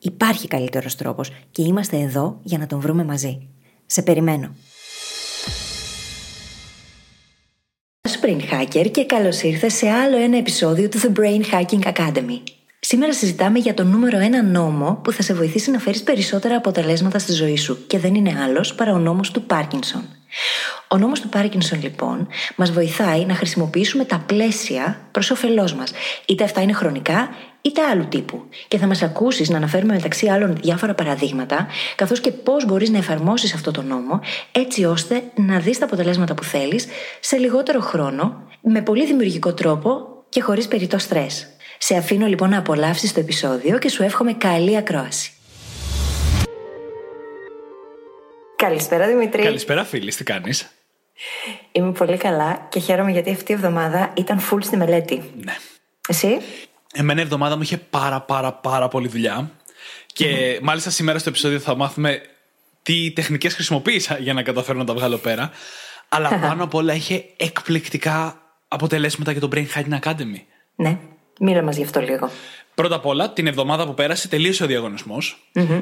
Υπάρχει καλύτερος τρόπος και είμαστε εδώ για να τον βρούμε μαζί. Σε περιμένω. Brain Hacker και καλώς ήρθες σε άλλο ένα επεισόδιο του The Brain Hacking Academy. Σήμερα συζητάμε για το νούμερο ένα νόμο που θα σε βοηθήσει να φέρεις περισσότερα αποτελέσματα στη ζωή σου και δεν είναι άλλος παρά ο νόμος του Πάρκινσον. Ο νόμος του Πάρκινσον λοιπόν μας βοηθάει να χρησιμοποιήσουμε τα πλαίσια προς όφελός μας, είτε αυτά είναι χρονικά είτε άλλου τύπου. Και θα μας ακούσεις να αναφέρουμε μεταξύ άλλων διάφορα παραδείγματα, καθώς και πώς μπορείς να εφαρμόσεις αυτό το νόμο, έτσι ώστε να δεις τα αποτελέσματα που θέλεις σε λιγότερο χρόνο, με πολύ δημιουργικό τρόπο και χωρίς περιττό στρες. Σε αφήνω λοιπόν να απολαύσεις το επεισόδιο και σου εύχομαι καλή ακρόαση. Καλησπέρα Δημητρή. Καλησπέρα φίλη, τι κάνεις; Είμαι πολύ καλά και χαίρομαι γιατί αυτή η εβδομάδα ήταν full στη μελέτη. Ναι. Εσύ; Εμένα η εβδομάδα μου είχε πάρα πάρα πάρα πολύ δουλειά. Και μάλιστα σήμερα στο επεισόδιο θα μάθουμε τι τεχνικές χρησιμοποίησα για να καταφέρω να τα βγάλω πέρα. Αλλά πάνω απ' όλα είχε εκπληκτικά αποτελέσματα για το Brain Hacking Academy. Ναι, μίλα μας γι' αυτό λίγο. Πρώτα απ' όλα, την εβδομάδα που πέρασε τελείωσε ο διαγωνισμο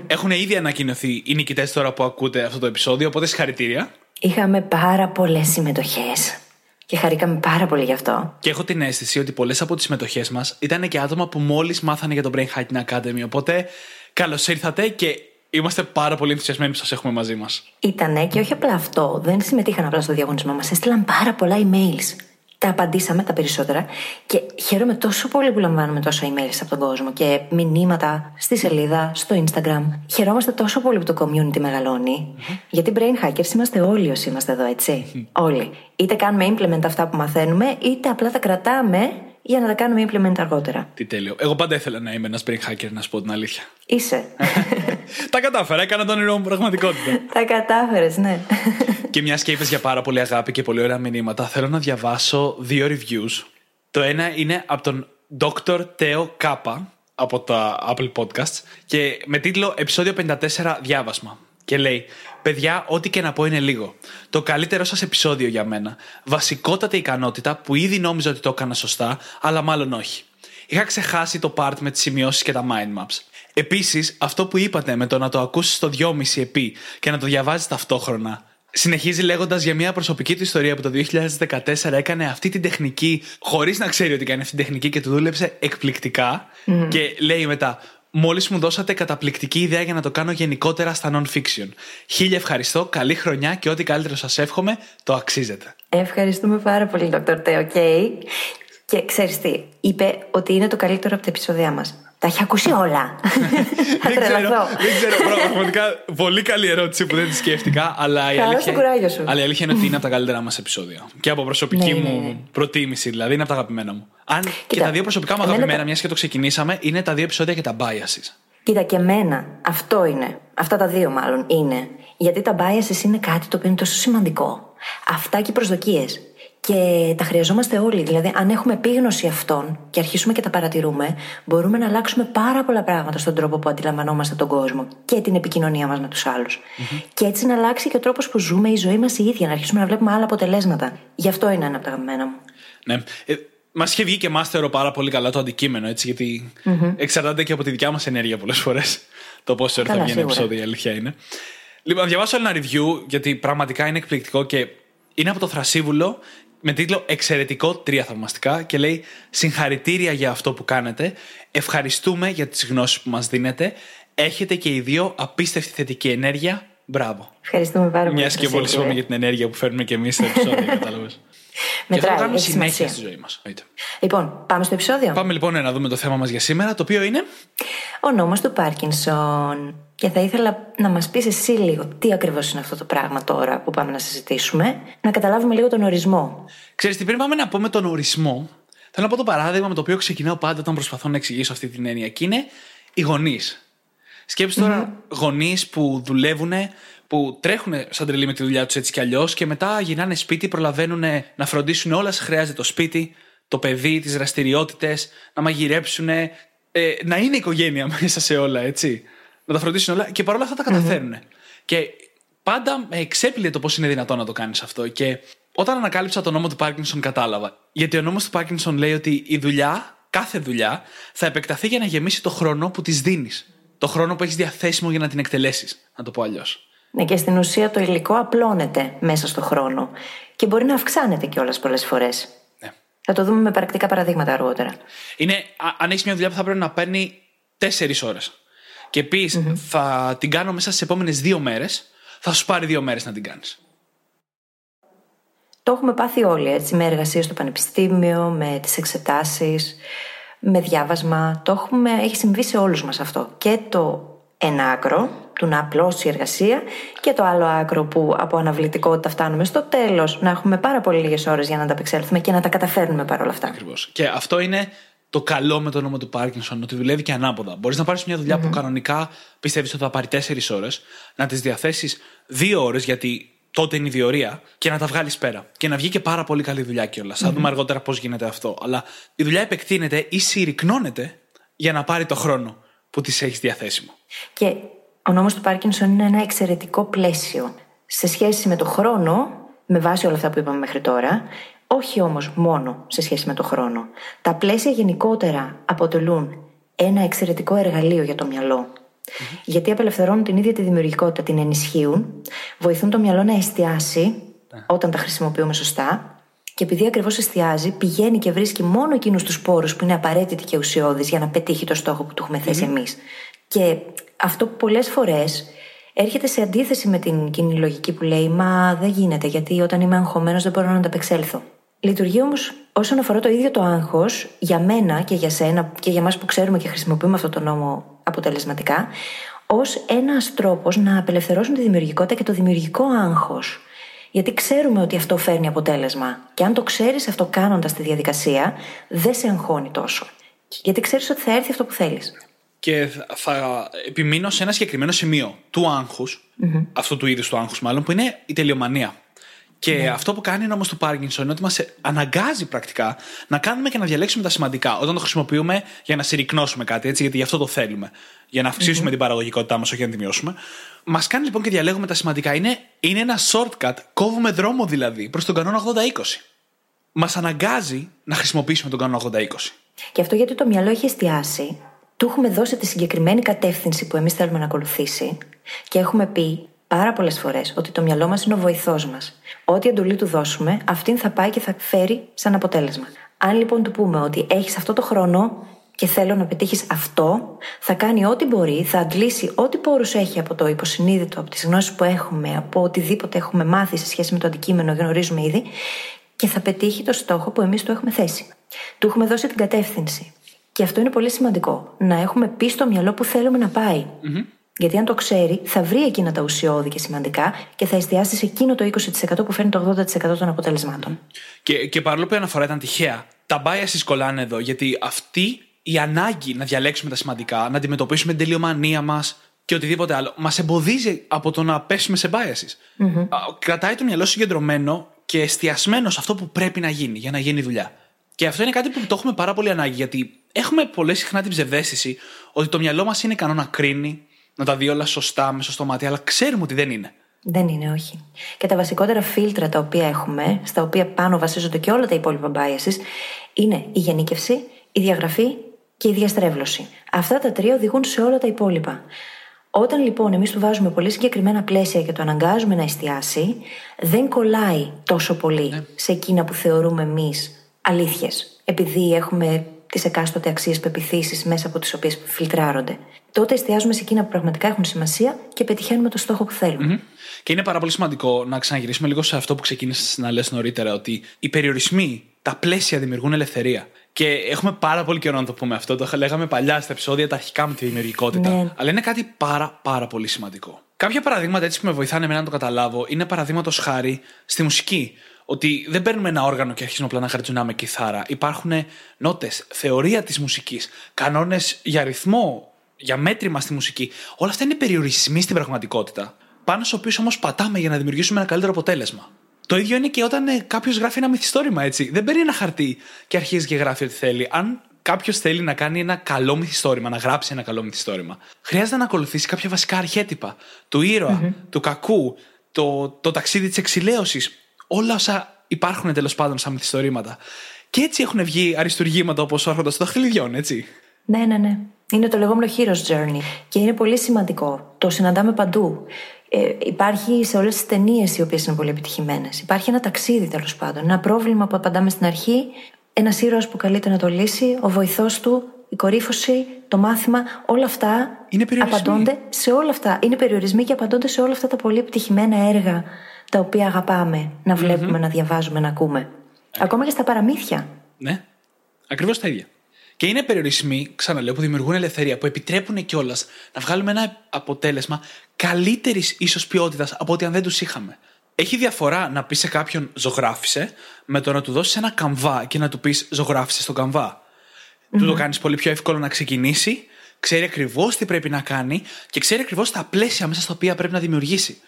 Έχουν ήδη ανακοινωθεί οι νικητές τώρα που ακούτε αυτό το επεισόδιο, οπότε συγχαρητήρια. Είχαμε πάρα πολλές συμμετοχές. Και χαρήκαμε πάρα πολύ γι' αυτό. Και έχω την αίσθηση ότι πολλές από τις συμμετοχές μας ήταν και άτομα που μόλις μάθανε για το Brain Hacking Academy. Οπότε καλώς ήρθατε και είμαστε πάρα πολύ ενθουσιασμένοι που σας έχουμε μαζί μας. Ήτανε και όχι απλά αυτό. Δεν συμμετείχαν απλά στο διαγωνισμό μας. Έστειλαν πάρα πολλά emails. Τα απαντήσαμε τα περισσότερα και χαίρομαι τόσο πολύ που λαμβάνουμε τόσο emails από τον κόσμο και μηνύματα στη σελίδα, στο Instagram. Χαιρόμαστε τόσο πολύ που το community μεγαλώνει. Mm-hmm. Γιατί brain hackers είμαστε όλοι όσοι είμαστε εδώ, έτσι. Mm-hmm. Όλοι. Είτε κάνουμε implement αυτά που μαθαίνουμε, είτε απλά τα κρατάμε για να τα κάνουμε implement αργότερα. Τι τέλειο. Εγώ πάντα ήθελα να είμαι ένας brain hacker, να σου πω την αλήθεια. Είσαι. τα κατάφερα, έκανα τον όνειρό μου πραγματικότητα. τα κατάφερες, ναι. και μιας και είπες για πάρα πολύ αγάπη και πολύ ωραία μηνύματα, θέλω να διαβάσω δύο reviews. Το ένα είναι από τον Dr. Teo Kappa από τα Apple Podcasts και με τίτλο Επισόδιο 54 Διάβασμα. Και λέει: Παιδιά, ό,τι και να πω είναι λίγο. Το καλύτερο σας επεισόδιο για μένα. Βασικότατη ικανότητα που ήδη νόμιζα ότι το έκανα σωστά, αλλά μάλλον όχι. Είχα ξεχάσει το part με τις σημειώσεις και τα mind maps. Επίσης, αυτό που είπατε με το να το ακούσεις στο 2,5 επί και να το διαβάζεις ταυτόχρονα. Συνεχίζει λέγοντας για μια προσωπική του ιστορία που το 2014 έκανε αυτή την τεχνική, χωρίς να ξέρει ότι κάνει αυτή την τεχνική και του δούλεψε εκπληκτικά. Και λέει μετά, Μόλις μου δώσατε καταπληκτική ιδέα για να το κάνω γενικότερα στα non-fiction. Χίλια ευχαριστώ, καλή χρονιά και ό,τι καλύτερο σας εύχομαι, το αξίζετε. Ευχαριστούμε πάρα πολύ, Dr. T, okay. Και ξέρεις τι, είπε ότι είναι το καλύτερο από τα επεισόδια μας. Τα έχει ακούσει όλα. δεν, ξέρω, δεν ξέρω. Πραγματικά πολύ καλή ερώτηση που δεν τη σκέφτηκα. Αλλά η, αλήθεια, αλλά η αλήθεια είναι ότι είναι από τα καλύτερά μας επεισόδια. Και από προσωπική ναι, ναι, μου ναι. προτίμηση, δηλαδή είναι από τα αγαπημένα μου. Αν και τα δύο προσωπικά μου αγαπημένα, μιας και το ξεκινήσαμε, είναι τα δύο επεισόδια για τα biases. Κοίτα, και εμένα αυτό είναι. Αυτά τα δύο μάλλον είναι. Γιατί τα biases είναι κάτι το οποίο είναι τόσο σημαντικό. Αυτά και οι προσδοκίες. Και τα χρειαζόμαστε όλοι. Δηλαδή, αν έχουμε επίγνωση αυτών και αρχίσουμε και τα παρατηρούμε, μπορούμε να αλλάξουμε πάρα πολλά πράγματα στον τρόπο που αντιλαμβανόμαστε τον κόσμο και την επικοινωνία μας με τους αλλου Και έτσι να αλλάξει και ο τρόπος που ζούμε η ζωή μας η ίδια, να αρχίσουμε να βλέπουμε άλλα αποτελέσματα. Γι' αυτό είναι ένα από τα αγαπημένα μου. Ναι. Ε, Μας είχε βγει και εμά θεωρώ πάρα πολύ καλά το αντικείμενο, έτσι, γιατί mm-hmm. εξαρτάται και από τη δικιά μας ενέργεια πολλές φορές το πόσο θα βγει ένα επεισόδιο, η αλήθεια είναι. Λοιπόν, να διαβάσω ένα review, γιατί πραγματικά είναι εκπληκτικό και είναι από το Θρασίβουλο με τίτλο Εξαιρετικό, τρία θαυμαστικά και λέει Συγχαρητήρια για αυτό που κάνετε. Ευχαριστούμε για τις γνώσεις που μας δίνετε. Έχετε και οι δύο απίστευτη θετική ενέργεια. Μπράβο. Ευχαριστούμε πάρα πολύ. Μιας και πολύ είπαμε για την ενέργεια που φέρνουμε και εμείς στο επεισόδιο, κατάλαβες. Μετράει. Και κάνουμε συνέχεια στη ζωή μας. Λοιπόν, πάμε στο επεισόδιο. Πάμε λοιπόν να δούμε το θέμα μας για σήμερα, το οποίο είναι; Ο νόμος του Πάρκινσον. Και θα ήθελα να μας πεις εσύ λίγο τι ακριβώς είναι αυτό το πράγμα τώρα που πάμε να συζητήσουμε, να καταλάβουμε λίγο τον ορισμό. Ξέρετε, πριν πάμε να πούμε τον ορισμό, θέλω να πω το παράδειγμα με το οποίο ξεκινάω πάντα όταν προσπαθώ να εξηγήσω αυτή την έννοια. Και είναι οι γονείς. Σκέψτε τώρα mm-hmm. γονείς που δουλεύουν που τρέχουν σαν τρελή με τη δουλειά τους έτσι κι αλλιώς και μετά γυρνάνε σπίτι, προλαβαίνουν να φροντίσουν όλα όσα χρειάζεται το σπίτι, το παιδί, τις δραστηριότητες, να μαγειρέψουν, ε, να είναι οικογένεια μέσα σε όλα, έτσι. Να τα φροντίσουν όλα και παρόλα αυτά τα καταφέρνουν. Και πάντα με εξέπληε το πώς είναι δυνατόν να το κάνεις αυτό. Και όταν ανακάλυψα τον νόμο του Πάρκινσον, κατάλαβα. Γιατί ο νόμος του Πάρκινσον λέει ότι η δουλειά, κάθε δουλειά, θα επεκταθεί για να γεμίσει το χρόνο που της δίνεις. Το χρόνο που έχεις διαθέσιμο για να την εκτελέσεις, να το πω αλλιώς. Ναι, και στην ουσία το υλικό απλώνεται μέσα στο χρόνο και μπορεί να αυξάνεται κιόλας πολλές φορές. Ναι. Θα το δούμε με πρακτικά παραδείγματα αργότερα. Είναι, αν έχεις μια δουλειά που θα πρέπει να παίρνει τέσσερις ώρες και πεις θα την κάνω μέσα στις επόμενες δύο μέρες, θα σου πάρει δύο μέρες να την κάνεις. Το έχουμε πάθει όλοι έτσι, με εργασία στο πανεπιστήμιο, με τις εξετάσεις, με διάβασμα. Το έχουμε, έχει συμβεί σε όλους μας αυτό. Και το ένα άκρο του να απλώσει η εργασία και το άλλο άκρο που από αναβλητικότητα φτάνουμε στο τέλος να έχουμε πάρα πολύ λίγες ώρες για να ανταπεξέλθουμε και να τα καταφέρνουμε παρόλα αυτά. Ακριβώς. Και αυτό είναι το καλό με το νόμο του Πάρκινσον, ότι δουλεύει και ανάποδα. Μπορείς να πάρεις μια δουλειά που κανονικά πιστεύεις ότι θα πάρει 4 ώρες, να τις διαθέσεις 2 ώρες, γιατί τότε είναι η διορία, και να τα βγάλεις πέρα. Και να βγει και πάρα πολύ καλή δουλειά κιόλας. Θα δούμε αργότερα πώς γίνεται αυτό. Αλλά η δουλειά επεκτείνεται ή συρρυκνώνεται για να πάρει το χρόνο που της έχεις διαθέσιμο. Και ο νόμος του Πάρκινσον είναι ένα εξαιρετικό πλαίσιο σε σχέση με το χρόνο, με βάση όλα αυτά που είπαμε μέχρι τώρα, όχι όμως μόνο σε σχέση με το χρόνο. Τα πλαίσια γενικότερα αποτελούν ένα εξαιρετικό εργαλείο για το μυαλο Γιατί απελευθερώνουν την ίδια τη δημιουργικότητα, την ενισχύουν, βοηθούν το μυαλό να εστιάσει ναι. όταν τα χρησιμοποιούμε σωστά και επειδή ακριβώς εστιάζει, πηγαίνει και βρίσκει μόνο εκείνους τους πόρους που είναι απαραίτητοι και ουσιώδεις για να πετύχει το στόχο που του έχουμε θέσει εμείς. Και αυτό πολλές φορές έρχεται σε αντίθεση με την κοινή λογική που λέει Μα δεν γίνεται, γιατί όταν είμαι αγχωμένος δεν μπορώ να ανταπεξέλθω. Λειτουργεί όμως όσον αφορά το ίδιο το άγχος, για μένα και για σένα και για εμάς που ξέρουμε και χρησιμοποιούμε αυτό το νόμο αποτελεσματικά, ως ένας τρόπος να απελευθερώσουν τη δημιουργικότητα και το δημιουργικό άγχος. Γιατί ξέρουμε ότι αυτό φέρνει αποτέλεσμα. Και αν το ξέρεις αυτό κάνοντας τη διαδικασία, δεν σε αγχώνει τόσο. Γιατί ξέρεις ότι θα έρθει αυτό που θέλεις. Και θα επιμείνω σε ένα συγκεκριμένο σημείο του αγχου αυτού του είδους του άγχους μάλλον, που είναι η τελειομανία. Και ναι. αυτό που κάνει όμως το Πάρκινσον είναι ότι μας αναγκάζει πρακτικά να κάνουμε και να διαλέξουμε τα σημαντικά όταν το χρησιμοποιούμε για να συρρυκνώσουμε κάτι, έτσι, γιατί γι' αυτό το θέλουμε. Για να αυξησουμε την παραγωγικότητά μας, όχι για να τη μειώσουμε. Μας κάνει λοιπόν και διαλέγουμε τα σημαντικά. Είναι, είναι ένα shortcut, κόβουμε δρόμο δηλαδή προς τον κανόνα 80-20. Μας αναγκάζει να χρησιμοποιήσουμε τον κανόνα 80-20. Και αυτό γιατί το μυαλό έχει εστιάσει, του έχουμε δώσει τη συγκεκριμένη κατεύθυνση που εμείς θέλουμε να ακολουθήσει και έχουμε πει πάρα πολλές φορές ότι το μυαλό μας είναι ο βοηθός μας. Ό,τι εντολή του δώσουμε, αυτήν θα πάει και θα φέρει σαν αποτέλεσμα. Αν λοιπόν του πούμε ότι έχεις αυτό το χρόνο και θέλω να πετύχεις αυτό, θα κάνει ό,τι μπορεί, θα αντλήσει ό,τι πόρους έχει από το υποσυνείδητο, από τις γνώσεις που έχουμε, από οτιδήποτε έχουμε μάθει σε σχέση με το αντικείμενο, γνωρίζουμε ήδη, και θα πετύχει το στόχο που εμείς του έχουμε θέσει. Του έχουμε δώσει την κατεύθυνση. Και αυτό είναι πολύ σημαντικό. Να έχουμε πει στο μυαλό που θέλουμε να πάει. Γιατί αν το ξέρει, θα βρει εκείνα τα ουσιώδη και σημαντικά και θα εστιάσει σε εκείνο το 20% που φέρνει το 80% των αποτελεσμάτων. Και, και παρόλο που η αναφορά ήταν τυχαία, τα biases κολλάνε εδώ, γιατί αυτή η ανάγκη να διαλέξουμε τα σημαντικά, να αντιμετωπίσουμε την τελειομανία μας και οτιδήποτε άλλο, μας εμποδίζει από το να πέσουμε σε biases. Mm-hmm. Κρατάει το μυαλό συγκεντρωμένο και εστιασμένο σε αυτό που πρέπει να γίνει για να γίνει δουλειά. Και αυτό είναι κάτι που το έχουμε πάρα πολύ ανάγκη, γιατί έχουμε πολύ συχνά την ψευδέστηση ότι το μυαλό μας είναι ικανό να κρίνει, να τα δει όλα σωστά, με σωστό μάτι, αλλά ξέρουμε ότι δεν είναι. Δεν είναι, όχι. Και τα βασικότερα φίλτρα τα οποία έχουμε, στα οποία πάνω βασίζονται και όλα τα υπόλοιπα biases, είναι η γενίκευση, η διαγραφή και η διαστρέβλωση. Αυτά τα τρία οδηγούν σε όλα τα υπόλοιπα. Όταν λοιπόν εμείς του βάζουμε πολύ συγκεκριμένα πλαίσια και το αναγκάζουμε να εστιάσει, δεν κολλάει τόσο πολύ ναι. σε εκείνα που θεωρούμε εμείς αλήθειες. Επειδή έχουμε τις εκάστοτε αξίες πεπιθήσεις μέσα από τις οποίες φιλτράρονται. Τότε εστιάζουμε σε εκείνα που πραγματικά έχουν σημασία και πετυχαίνουμε το στόχο που θελουμε Και είναι πάρα πολύ σημαντικό να ξαναγυρίσουμε λίγο σε αυτό που ξεκίνησες να λες νωρίτερα, ότι οι περιορισμοί, τα πλαίσια δημιουργούν ελευθερία. Και έχουμε πάρα πολύ καιρό να το πούμε αυτό. Το λέγαμε παλιά στα επεισόδια τα αρχικά με τη δημιουργικότητα. Ναι. Αλλά είναι κάτι πάρα, πάρα πολύ σημαντικό. Κάποια παραδείγματα έτσι που με βοηθάνε εμένα να το καταλάβω είναι παραδείγματος χάρη στη μουσική. Ότι δεν παίρνουμε ένα όργανο και αρχίζουμε απλά να χαρτζουνάμε κιθάρα. Υπάρχουν νότες, θεωρία της μουσικής, κανόνες για ρυθμό, για μέτρημα στη μουσική. Όλα αυτά είναι περιορισμοί στην πραγματικότητα. Πάνω στους οποίους όμως πατάμε για να δημιουργήσουμε ένα καλύτερο αποτέλεσμα. Το ίδιο είναι και όταν ε, κάποιος γράφει ένα μυθιστόρημα έτσι. Δεν παίρνει ένα χαρτί και αρχίζει και γράφει ό,τι θέλει. Αν κάποιος θέλει να κάνει ένα καλό μυθιστόρημα, να γράψει ένα καλό μυθιστόρημα, χρειάζεται να ακολουθήσει κάποια βασικά αρχέτυπα. Του ήρωα, mm-hmm. του κακού, το, το ταξίδι της εξηλαίωσης. Όλα όσα υπάρχουν τέλος πάντων σαν μυθιστορήματα. Και έτσι έχουν βγει αριστουργήματα όπως ο Άρχοντας των Δαχτυλιδιών, έτσι. Ναι, ναι, ναι. Είναι το λεγόμενο Hero's Journey. Και είναι πολύ σημαντικό. Το συναντάμε παντού. Ε, υπάρχει σε όλες τις ταινίες οι οποίες είναι πολύ επιτυχημένες. Υπάρχει ένα ταξίδι τέλος πάντων. Ένα πρόβλημα που απαντάμε στην αρχή. Ένας ήρωας που καλείται να το λύσει. Ο βοηθός του. Η κορύφωση. Το μάθημα. Όλα αυτά είναι απαντώνται σε όλα αυτά. Είναι περιορισμοί και απαντώνται σε όλα αυτά τα πολύ επιτυχημένα έργα τα οποία αγαπάμε να βλεπουμε να διαβάζουμε, να ακούμε. Ακόμα και στα παραμύθια. Ναι. Ακριβώς τα ίδια. Και είναι περιορισμοί, ξαναλέω, που δημιουργούν ελευθερία, που επιτρέπουν κιόλας να βγάλουμε ένα αποτέλεσμα καλύτερης ίσως ποιότητας από ό,τι αν δεν τους είχαμε. Έχει διαφορά να πεις σε κάποιον ζωγράφισε με το να του δώσεις ένα καμβά και να του πεις ζωγράφισε στον καμβά. Του το κάνεις πολύ πιο εύκολο να ξεκινήσει, ξέρει ακριβώς τι πρέπει να κάνει και ξέρει ακριβώς τα πλαίσια μέσα στα οποία πρέπει να δημιουργήσει.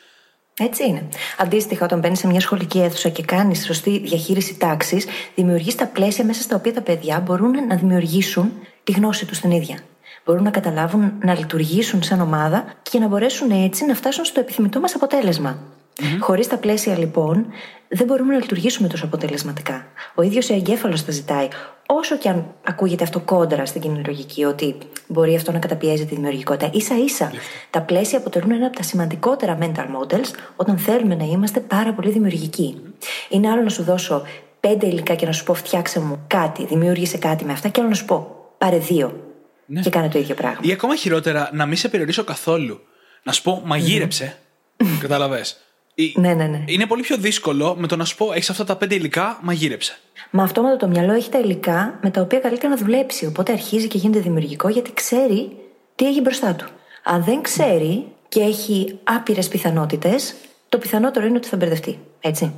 Έτσι είναι. Αντίστοιχα, όταν μπαίνεις σε μια σχολική αίθουσα και κάνεις σωστή διαχείριση τάξης, δημιουργείς τα πλαίσια μέσα στα οποία τα παιδιά μπορούν να δημιουργήσουν τη γνώση τους την ίδια. Μπορούν να καταλάβουν, να λειτουργήσουν σαν ομάδα και να μπορέσουν έτσι να φτάσουν στο επιθυμητό μας αποτέλεσμα. Mm-hmm. Χωρίς τα πλαίσια λοιπόν, δεν μπορούμε να λειτουργήσουμε τόσο αποτελεσματικά. Ο ίδιος ο εγκέφαλος τα ζητάει. Όσο και αν ακούγεται αυτό κόντρα στην κοινή λογική, ότι μπορεί αυτό να καταπιέζει τη δημιουργικότητα, ίσα ίσα τα πλαίσια αποτελούν ένα από τα σημαντικότερα mental models όταν θέλουμε να είμαστε πάρα πολύ δημιουργικοί. Είναι άλλο να σου δώσω πέντε υλικά και να σου πω φτιάξε μου κάτι, δημιούργησε κάτι με αυτά, και άλλο να σου πω πάρε δύο ναι. και κάνε το ίδιο πράγμα. Ή ακόμα χειρότερα, να μην σε περιορίσω καθόλου. Να σου πω μαγείρεψε. Κατάλαβε. Ναι, ναι, ναι. Είναι πολύ πιο δύσκολο με το να σου πω: Έχεις αυτά τα πέντε υλικά, μαγείρεψε. Μα αυτόματα το μυαλό έχει τα υλικά με τα οποία καλύτερα να δουλέψει. Οπότε αρχίζει και γίνεται δημιουργικό γιατί ξέρει τι έχει μπροστά του. Αν δεν ξέρει και έχει άπειρες πιθανότητες, το πιθανότερο είναι ότι θα μπερδευτεί. Έτσι.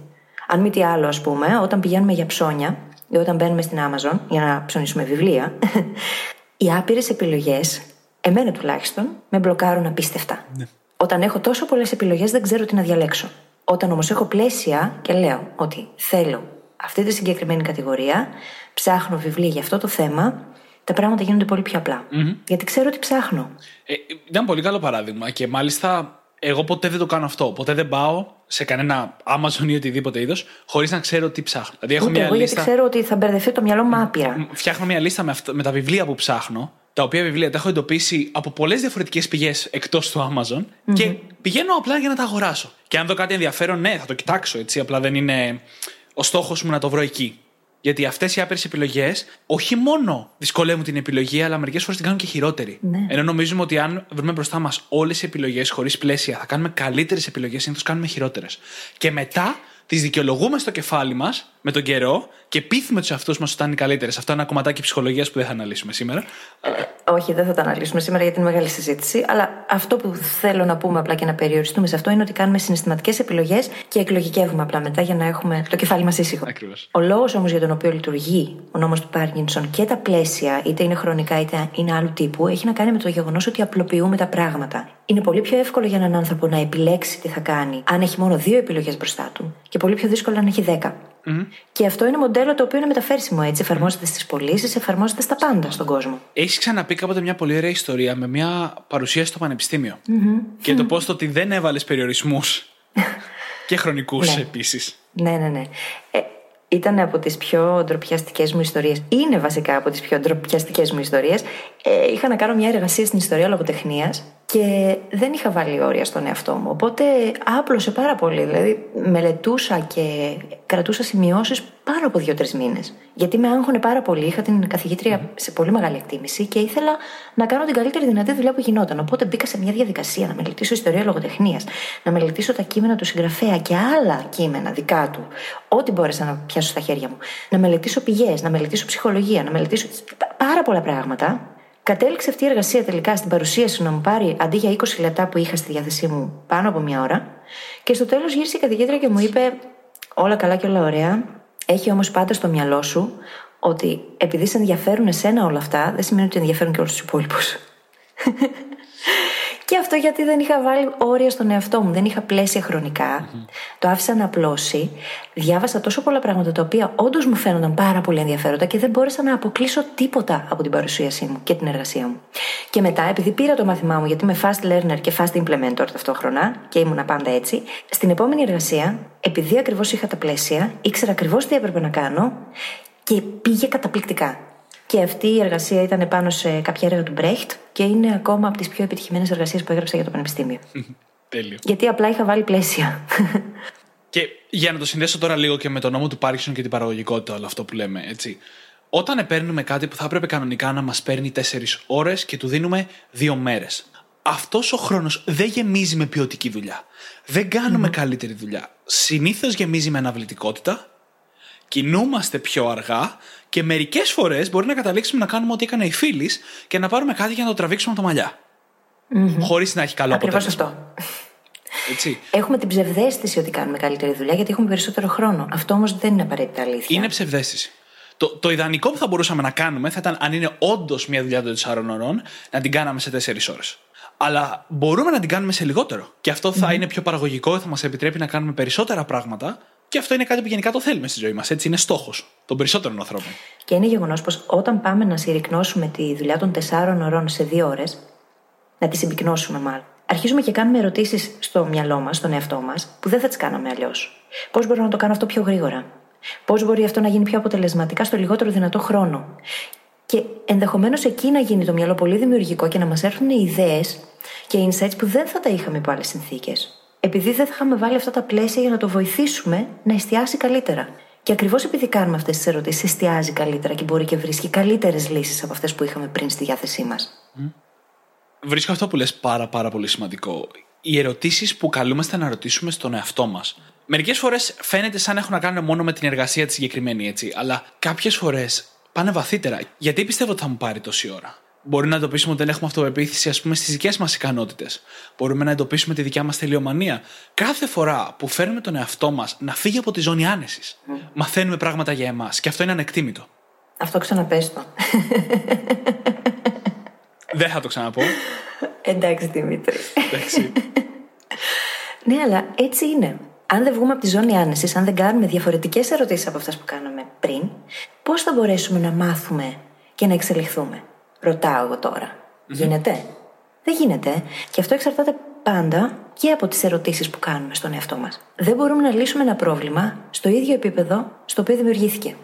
Αν μη τι άλλο, ας πούμε, όταν πηγαίνουμε για ψώνια ή όταν μπαίνουμε στην Amazon για να ψωνίσουμε βιβλία, οι άπειρες επιλογές, εμένα τουλάχιστον, με μπλοκάρουν απίστευτα. Ναι. Όταν έχω τόσο πολλές επιλογές, δεν ξέρω τι να διαλέξω. Όταν όμως έχω πλαίσια και λέω ότι θέλω αυτή τη συγκεκριμένη κατηγορία, ψάχνω βιβλία για αυτό το θέμα, τα πράγματα γίνονται πολύ πιο απλα Γιατί ξέρω τι ψάχνω. Ε, ήταν πολύ καλό παράδειγμα και μάλιστα εγώ ποτέ δεν το κάνω αυτό. Ποτέ δεν πάω σε κανένα Amazon ή οτιδήποτε είδος χωρίς να ξέρω τι ψάχνω. Δηλαδή έχω Ούτε μια εγώ, λίστα... γιατί ξέρω ότι θα μπερδευτεί το μυαλό μου άπειρα. Φτιάχνω μια λίστα με, με τα βιβλία που ψάχνω τα οποία βιβλία τα έχω εντοπίσει από πολλές διαφορετικές πηγές εκτός του Amazon και πηγαίνω απλά για να τα αγοράσω. Και αν δω κάτι ενδιαφέρον, ναι, θα το κοιτάξω έτσι. Απλά δεν είναι ο στόχος μου να το βρω εκεί. Γιατί αυτές οι άπειρες επιλογές όχι μόνο δυσκολεύουν την επιλογή, αλλά μερικές φορές την κάνουν και χειρότερη. Ναι. Ενώ νομίζουμε ότι αν βρούμε μπροστά μας όλες οι επιλογές χωρίς πλαίσια, θα κάνουμε καλύτερες επιλογές, συνήθως κάνουμε χειρότερες. Και μετά τις δικαιολογούμε στο κεφάλι μας με τον καιρό και πείθουμε τους εαυτούς μας ότι ήταν οι καλύτερες. Αυτό είναι ένα κομματάκι ψυχολογίας που δεν θα αναλύσουμε σήμερα. Ε, όχι, δεν θα τα αναλύσουμε σήμερα γιατί είναι μεγάλη συζήτηση. Αλλά αυτό που θέλω να πούμε απλά και να περιοριστούμε σε αυτό είναι ότι κάνουμε συναισθηματικές επιλογές και εκλογικεύουμε απλά μετά για να έχουμε το κεφάλι μας ήσυχο. Ακριβώς. Ο λόγος όμως για τον οποίο λειτουργεί ο νόμος του Πάρκινσον και τα πλαίσια, είτε είναι χρονικά είτε είναι άλλου τύπου, έχει να κάνει με το γεγονός ότι απλοποιούμε τα πράγματα. Είναι πολύ πιο εύκολο για έναν άνθρωπο να επιλέξει τι θα κάνει αν έχει μόνο δύο επιλογές μπροστά του και πολύ πιο δύσκολο αν έχει δέκα. Mm. Και αυτό είναι μοντέλο το οποίο είναι μεταφέρσιμο έτσι. Εφαρμόζεται στις πωλήσεις, εφαρμόζεται στα πάντα στον κόσμο. Έχεις ξαναπεί κάποτε μια πολύ ωραία ιστορία με μια παρουσίαση στο πανεπιστήμιο; Mm-hmm. Και το πώ το ότι δεν έβαλες περιορισμούς. και χρονικούς ναι. επίσης. Ναι, ναι, ναι. Ε, ήταν από τις πιο ντροπιαστικές μου ιστορίες. Είναι βασικά από τις πιο ντροπιαστικές μου ιστορίες. Ε, είχα να κάνω μια εργασία στην ιστορία λογοτεχνίας και δεν είχα βάλει όρια στον εαυτό μου. Οπότε άπλωσε πάρα πολύ. Δηλαδή, μελετούσα και κρατούσα σημειώσεις πάνω από δύο-τρεις μήνες. Γιατί με άγχωνε πάρα πολύ. Είχα την καθηγήτρια σε πολύ μεγάλη εκτίμηση και ήθελα να κάνω την καλύτερη δυνατή δουλειά που γινόταν. Οπότε μπήκα σε μια διαδικασία να μελετήσω ιστορία λογοτεχνίας, να μελετήσω τα κείμενα του συγγραφέα και άλλα κείμενα δικά του. Ό,τι μπόρεσα να πιάσω στα χέρια μου. Να μελετήσω πηγές, να μελετήσω ψυχολογία, να μελετήσω πάρα πολλά πράγματα Κατέληξε αυτή η εργασία τελικά στην παρουσίαση να μου πάρει αντί για 20 λεπτά που είχα στη διάθεσή μου πάνω από μια ώρα. Και στο τέλος γύρισε η καθηγήτρια και μου είπε: Όλα καλά και όλα ωραία. Έχει όμως πάντα στο μυαλό σου ότι επειδή σε ενδιαφέρουν εσένα όλα αυτά, δεν σημαίνει ότι ενδιαφέρουν και όλους τους υπόλοιπους. Και αυτό γιατί δεν είχα βάλει όρια στον εαυτό μου, δεν είχα πλαίσια Το άφησα να απλώσει. Διάβασα τόσο πολλά πράγματα τα οποία όντως μου φαίνονταν πάρα πολύ ενδιαφέροντα και δεν μπόρεσα να αποκλείσω τίποτα από την παρουσίασή μου και την εργασία μου. Και μετά, επειδή πήρα το μάθημά μου, γιατί είμαι fast learner και fast implementer ταυτόχρονα και ήμουν πάντα έτσι, στην επόμενη εργασία, επειδή ακριβώς είχα τα πλαίσια, ήξερα ακριβώς τι έπρεπε να κάνω και πήγε καταπληκτικά. Και αυτή η εργασία ήταν πάνω σε κάποια έργα του Μπρέχτ και είναι ακόμα από τις πιο επιτυχημένες εργασίες που έγραψα για το Πανεπιστήμιο. Τέλειο. Γιατί απλά είχα βάλει πλαίσια. Και για να το συνδέσω τώρα λίγο και με τον νόμο του Πάρκινσον και την παραγωγικότητα, όλο αυτό που λέμε, έτσι. Όταν παίρνουμε κάτι που θα έπρεπε κανονικά να μας παίρνει 4 ώρες και του δίνουμε 2 μέρες. Αυτός ο χρόνος δεν γεμίζει με ποιοτική δουλειά. Δεν κάνουμε καλύτερη δουλειά. Συνήθως γεμίζει με αναβλητικότητα κινούμαστε πιο αργά και μερικές φορές μπορεί να καταλήξουμε να κάνουμε ό,τι έκανε η φίλης και να πάρουμε κάτι για να το τραβήξουμε από τα μαλλιά. Mm-hmm. Χωρίς να έχει καλό Ακριβώς αποτέλεσμα. αυτό. Έτσι. Έχουμε την ψευδέστηση ότι κάνουμε καλύτερη δουλειά γιατί έχουμε περισσότερο χρόνο. Αυτό όμως δεν είναι απαραίτητα αλήθεια. Είναι ψευδέστηση. Το, το ιδανικό που θα μπορούσαμε να κάνουμε θα ήταν, αν είναι όντως μια δουλειά των 4 ώρων, να την κάναμε σε 4 ώρες. Αλλά μπορούμε να την κάνουμε σε λιγότερο. Και αυτό θα mm-hmm. είναι πιο παραγωγικό, θα μας επιτρέπει να κάνουμε περισσότερα πράγματα και αυτό είναι κάτι που γενικά το θέλουμε στη ζωή μας. Έτσι είναι στόχος των περισσότερων ανθρώπων. Και είναι γεγονός πως όταν πάμε να συρρυκνώσουμε τη δουλειά των τεσσάρων ωρών σε δύο ώρες, να τη συμπυκνώσουμε μάλλον, αρχίζουμε και κάνουμε ερωτήσεις στο μυαλό μας, στον εαυτό μας, που δεν θα τις κάναμε αλλιώς. Πώς μπορώ να το κάνω αυτό πιο γρήγορα; Πώς μπορεί αυτό να γίνει πιο αποτελεσματικά στο λιγότερο δυνατό χρόνο; Και ενδεχομένως εκεί να γίνει το μυαλό πολύ δημιουργικό και να μας έρθουν ιδέες και insights που δεν θα τα είχαμε υπό άλλες συνθήκες επειδή δεν θα είχαμε βάλει αυτά τα πλαίσια για να το βοηθήσουμε να εστιάσει καλύτερα. Και ακριβώς επειδή κάνουμε αυτές τις ερωτήσεις, εστιάζει καλύτερα και μπορεί και βρίσκει καλύτερες λύσεις από αυτές που είχαμε πριν στη διάθεσή μας. Βρίσκω αυτό που λες πάρα πάρα πολύ σημαντικό. Οι ερωτήσεις που καλούμαστε να ρωτήσουμε στον εαυτό μας. Μερικές φορές φαίνεται σαν έχουν να κάνουν μόνο με την εργασία της συγκεκριμένη έτσι, αλλά κάποιες φορές πάνε βαθύτερα. Γιατί πιστεύω ότι θα μου πάρει τόση ώρα; Μπορεί να εντοπίσουμε ότι δεν έχουμε αυτοπεποίθηση, ας πούμε, στις δικές μας ικανότητες. Μπορούμε να εντοπίσουμε τη δικιά μας τελειομανία. Κάθε φορά που φέρνουμε τον εαυτό μας να φύγει από τη ζώνη άνεσης, mm. μαθαίνουμε πράγματα για εμάς. Και αυτό είναι ανεκτήμητο. Αυτό ξαναπες το. δεν θα το ξαναπώ. Εντάξει, Δημήτρη. Εντάξει. ναι, αλλά έτσι είναι. Αν δεν βγούμε από τη ζώνη άνεσης, αν δεν κάνουμε διαφορετικές ερωτήσεις από αυτές που κάναμε πριν, πώς θα μπορέσουμε να μάθουμε και να εξελιχθούμε; Ρωτάω εγώ τώρα. Γίνεται; Δεν γίνεται. Και αυτό εξαρτάται πάντα και από τις ερωτήσεις που κάνουμε στον εαυτό μας. Δεν μπορούμε να λύσουμε ένα πρόβλημα στο ίδιο επίπεδο στο οποίο δημιουργήθηκε.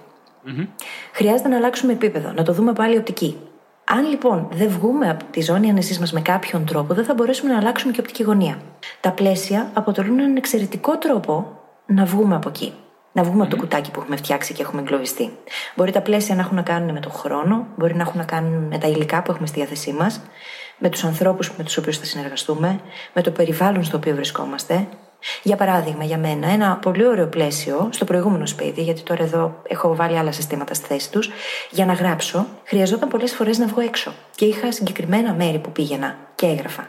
Χρειάζεται να αλλάξουμε επίπεδο, να το δούμε από άλλη οπτική. Αν λοιπόν δεν βγούμε από τη ζώνη ανεσή μας με κάποιον τρόπο, δεν θα μπορέσουμε να αλλάξουμε και οπτική γωνία. Τα πλαίσια αποτελούν έναν εξαιρετικό τρόπο να βγούμε από εκεί να βγούμε από το κουτάκι που έχουμε φτιάξει και έχουμε εγκλωβιστεί. Μπορεί τα πλαίσια να έχουν να κάνουν με τον χρόνο, μπορεί να έχουν να κάνουν με τα υλικά που έχουμε στη διάθεσή μας, με τους ανθρώπους με τους οποίους θα συνεργαστούμε, με το περιβάλλον στο οποίο βρισκόμαστε, Για παράδειγμα, για μένα, ένα πολύ ωραίο πλαίσιο στο προηγούμενο σπίτι, γιατί τώρα εδώ έχω βάλει άλλα συστήματα στη θέση τους, για να γράψω, χρειαζόταν πολλές φορές να βγω έξω. Και είχα συγκεκριμένα μέρη που πήγαινα και έγραφα.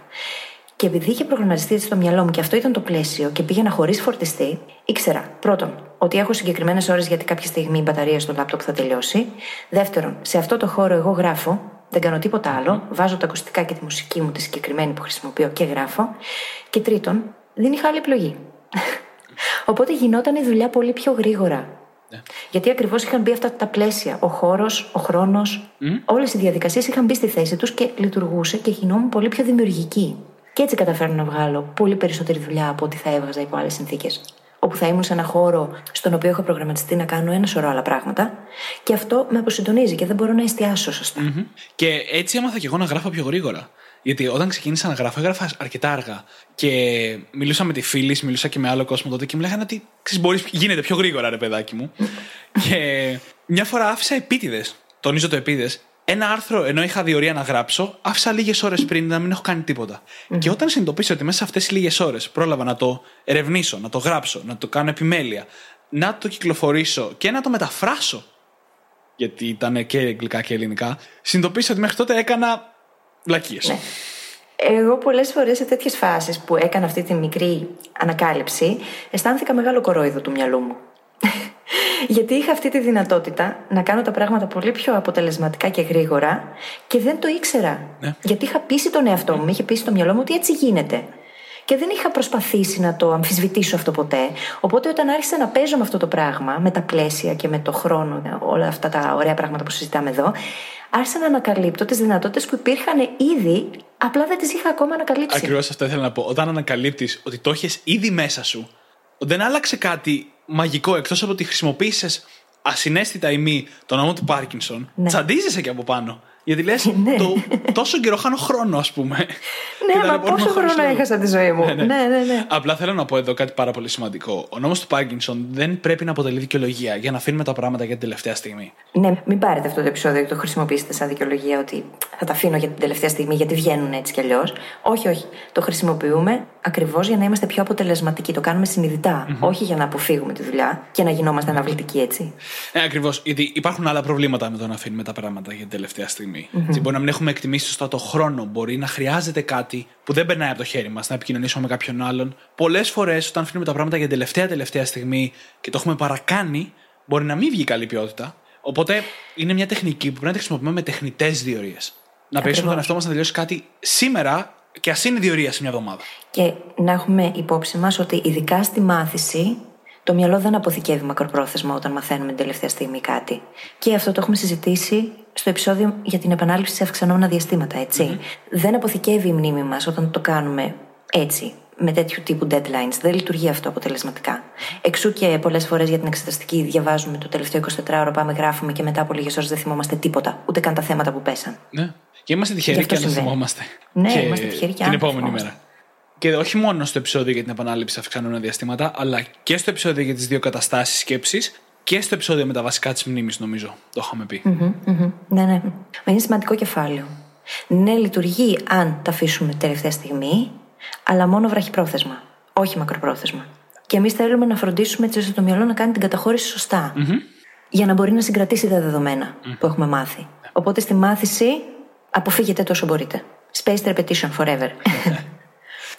Και επειδή είχε προγραμματιστεί έτσι στο μυαλό μου και αυτό ήταν το πλαίσιο και πήγαινα χωρίς φορτιστή, ήξερα πρώτον ότι έχω συγκεκριμένες ώρες γιατί κάποια στιγμή η μπαταρία στο λάπτοπ θα τελειώσει. Δεύτερον, σε αυτό το χώρο εγώ γράφω, δεν κάνω τίποτα άλλο, βάζω τα ακουστικά και τη μουσική μου τη συγκεκριμένη που χρησιμοποιώ και γράφω. Και τρίτον, δεν είχα άλλη επιλογή. Οπότε γινόταν η δουλειά πολύ πιο γρήγορα. Ναι. Γιατί ακριβώς είχαν μπει αυτά τα πλαίσια. Ο χώρος, ο χρόνος, mm. όλες οι διαδικασίες είχαν μπει στη θέση τους και λειτουργούσε και γινόμουν πολύ πιο δημιουργική. Και έτσι καταφέρνω να βγάλω πολύ περισσότερη δουλειά από ό,τι θα έβγαζα υπό άλλες συνθήκες. Όπου θα ήμουν σε ένα χώρο στον οποίο έχω προγραμματιστεί να κάνω ένα σωρό άλλα πράγματα. Και αυτό με αποσυντονίζει και δεν μπορώ να εστιάσω Και έτσι έμαθα και εγώ να γράφω πιο γρήγορα. Γιατί όταν ξεκίνησα να γράφω, έγραφα αρκετά αργά. Και μιλούσα με τη φίλη, μιλούσα και με άλλο κόσμο τότε και μου λέγανε ότι ξέρεις, γίνεται πιο γρήγορα, ρε παιδάκι μου. και μια φορά άφησα επίτηδες. Τονίζω το επίτηδες ένα άρθρο, ενώ είχα διορία να γράψω, άφησα λίγες ώρες πριν να μην έχω κάνει Και όταν συνειδητοποίησα ότι μέσα σε αυτές τι λίγες ώρες πρόλαβα να το ερευνήσω, να το γράψω, να το κάνω επιμέλεια, να το κυκλοφορήσω και να το μεταφράσω. Γιατί ήταν και αγγλικά και ελληνικά, συνειδητοποίησα ότι μέχρι τότε έκανα βλακίες. Ναι. Εγώ πολλές φορές σε τέτοιες φάσεις που έκανα αυτή τη μικρή ανακάλυψη, αισθάνθηκα μεγάλο κορόιδο του μυαλού μου. Γιατί είχα αυτή τη δυνατότητα να κάνω τα πράγματα πολύ πιο αποτελεσματικά και γρήγορα και δεν το ήξερα. Ναι. Γιατί είχα πείσει τον εαυτό μου, είχε πείσει το μυαλό μου ότι έτσι γίνεται. Και δεν είχα προσπαθήσει να το αμφισβητήσω αυτό ποτέ. Οπότε όταν άρχισα να παίζω με αυτό το πράγμα, με τα πλαίσια και με το χρόνο, όλα αυτά τα ωραία πράγματα που συζητάμε εδώ, άρχισα να ανακαλύπτω τις δυνατότητες που υπήρχαν ήδη, απλά δεν τις είχα ακόμα ανακαλύψει. Ακριβώς αυτό ήθελα να πω. Όταν ανακαλύπτεις ότι το έχεις ήδη μέσα σου, δεν άλλαξε κάτι μαγικό εκτός από ότι χρησιμοποίησες ασυναίσθητα ή μη το νόμο του Πάρκινσον, ναι. τσαντίζεσαι και από πάνω. Γιατί λες, ναι. το, τόσο καιρό χάνω χρόνο, ας πούμε. Ναι, αλλά πόσο χρόνο έχασα τη ζωή μου. Ναι ναι. ναι, ναι, ναι. Απλά θέλω να πω εδώ κάτι πάρα πολύ σημαντικό. Ο νόμος του Πάρκινσον δεν πρέπει να αποτελεί δικαιολογία για να αφήνουμε τα πράγματα για την τελευταία στιγμή. Ναι, μην πάρετε αυτό το επεισόδιο και το χρησιμοποιήσετε σαν δικαιολογία ότι θα τα αφήνω για την τελευταία στιγμή γιατί βγαίνουν έτσι κι αλλιώς. Όχι, όχι. Το χρησιμοποιούμε ακριβώς για να είμαστε πιο αποτελεσματικοί. Το κάνουμε όχι για να αποφύγουμε τη δουλειά και να γινόμαστε αναβλητικοί έτσι. Ε, ακριβώς. Γιατί υπάρχουν άλλα προβλήματα με το να αφήνουμε τα πράγματα για την τελευταία στιγμή. Mm-hmm. Μπορεί να μην έχουμε εκτιμήσει σωστά το χρόνο. Μπορεί να χρειάζεται κάτι που δεν περνάει από το χέρι μας, να επικοινωνήσουμε με κάποιον άλλον. Πολλές φορές, όταν αφήνουμε τα πράγματα για την τελευταία τελευταία στιγμή και το έχουμε παρακάνει, μπορεί να μην βγει καλή ποιότητα. Οπότε είναι μια τεχνική που πρέπει να τη χρησιμοποιούμε με τεχνητές διορίες. Να πείσουμε τον εαυτό μας να τελειώσει κάτι σήμερα και ας είναι διορία σε μια εβδομάδα. Και να έχουμε υπόψη μας ότι ειδικά στη μάθηση το μυαλό δεν αποθηκεύει μακροπρόθεσμα όταν μαθαίνουμε την τελευταία στιγμή κάτι. Και αυτό το έχουμε συζητήσει στο επεισόδιο για την επανάληψη σε αυξανόμενα διαστήματα, Δεν αποθηκεύει η μνήμη μας όταν το κάνουμε έτσι, με τέτοιου τύπου deadlines. Δεν λειτουργεί αυτό αποτελεσματικά. Εξού και πολλές φορές για την εξεταστική διαβάζουμε το τελευταίο 24ωρο, πάμε, γράφουμε και μετά από λίγες ώρες δεν θυμόμαστε τίποτα, ούτε καν τα θέματα που πέσαν. Ναι. Και είμαστε τυχεροί και αν θυμόμαστε. Ναι, και είμαστε τυχεροί και Την επόμενη μέρα. Και όχι μόνο στο επεισόδιο για την επανάληψη αυξανόμενα διαστήματα, αλλά και στο επεισόδιο για τις δύο καταστάσεις σκέψης και στο επεισόδιο με τα βασικά της μνήμης, νομίζω. Το είχαμε πει. Ναι, ναι. Μα είναι σημαντικό κεφάλαιο. Ναι, λειτουργεί αν τα αφήσουμε τελευταία στιγμή, αλλά μόνο βραχυπρόθεσμα. Όχι μακροπρόθεσμα. Και εμείς θέλουμε να φροντίσουμε έτσι ώστε το μυαλό να κάνει την καταχώρηση Για να μπορεί να συγκρατήσει τα δεδομένα που έχουμε μάθει. Οπότε στη μάθηση αποφύγετε τόσο μπορείτε. Spaced repetition forever.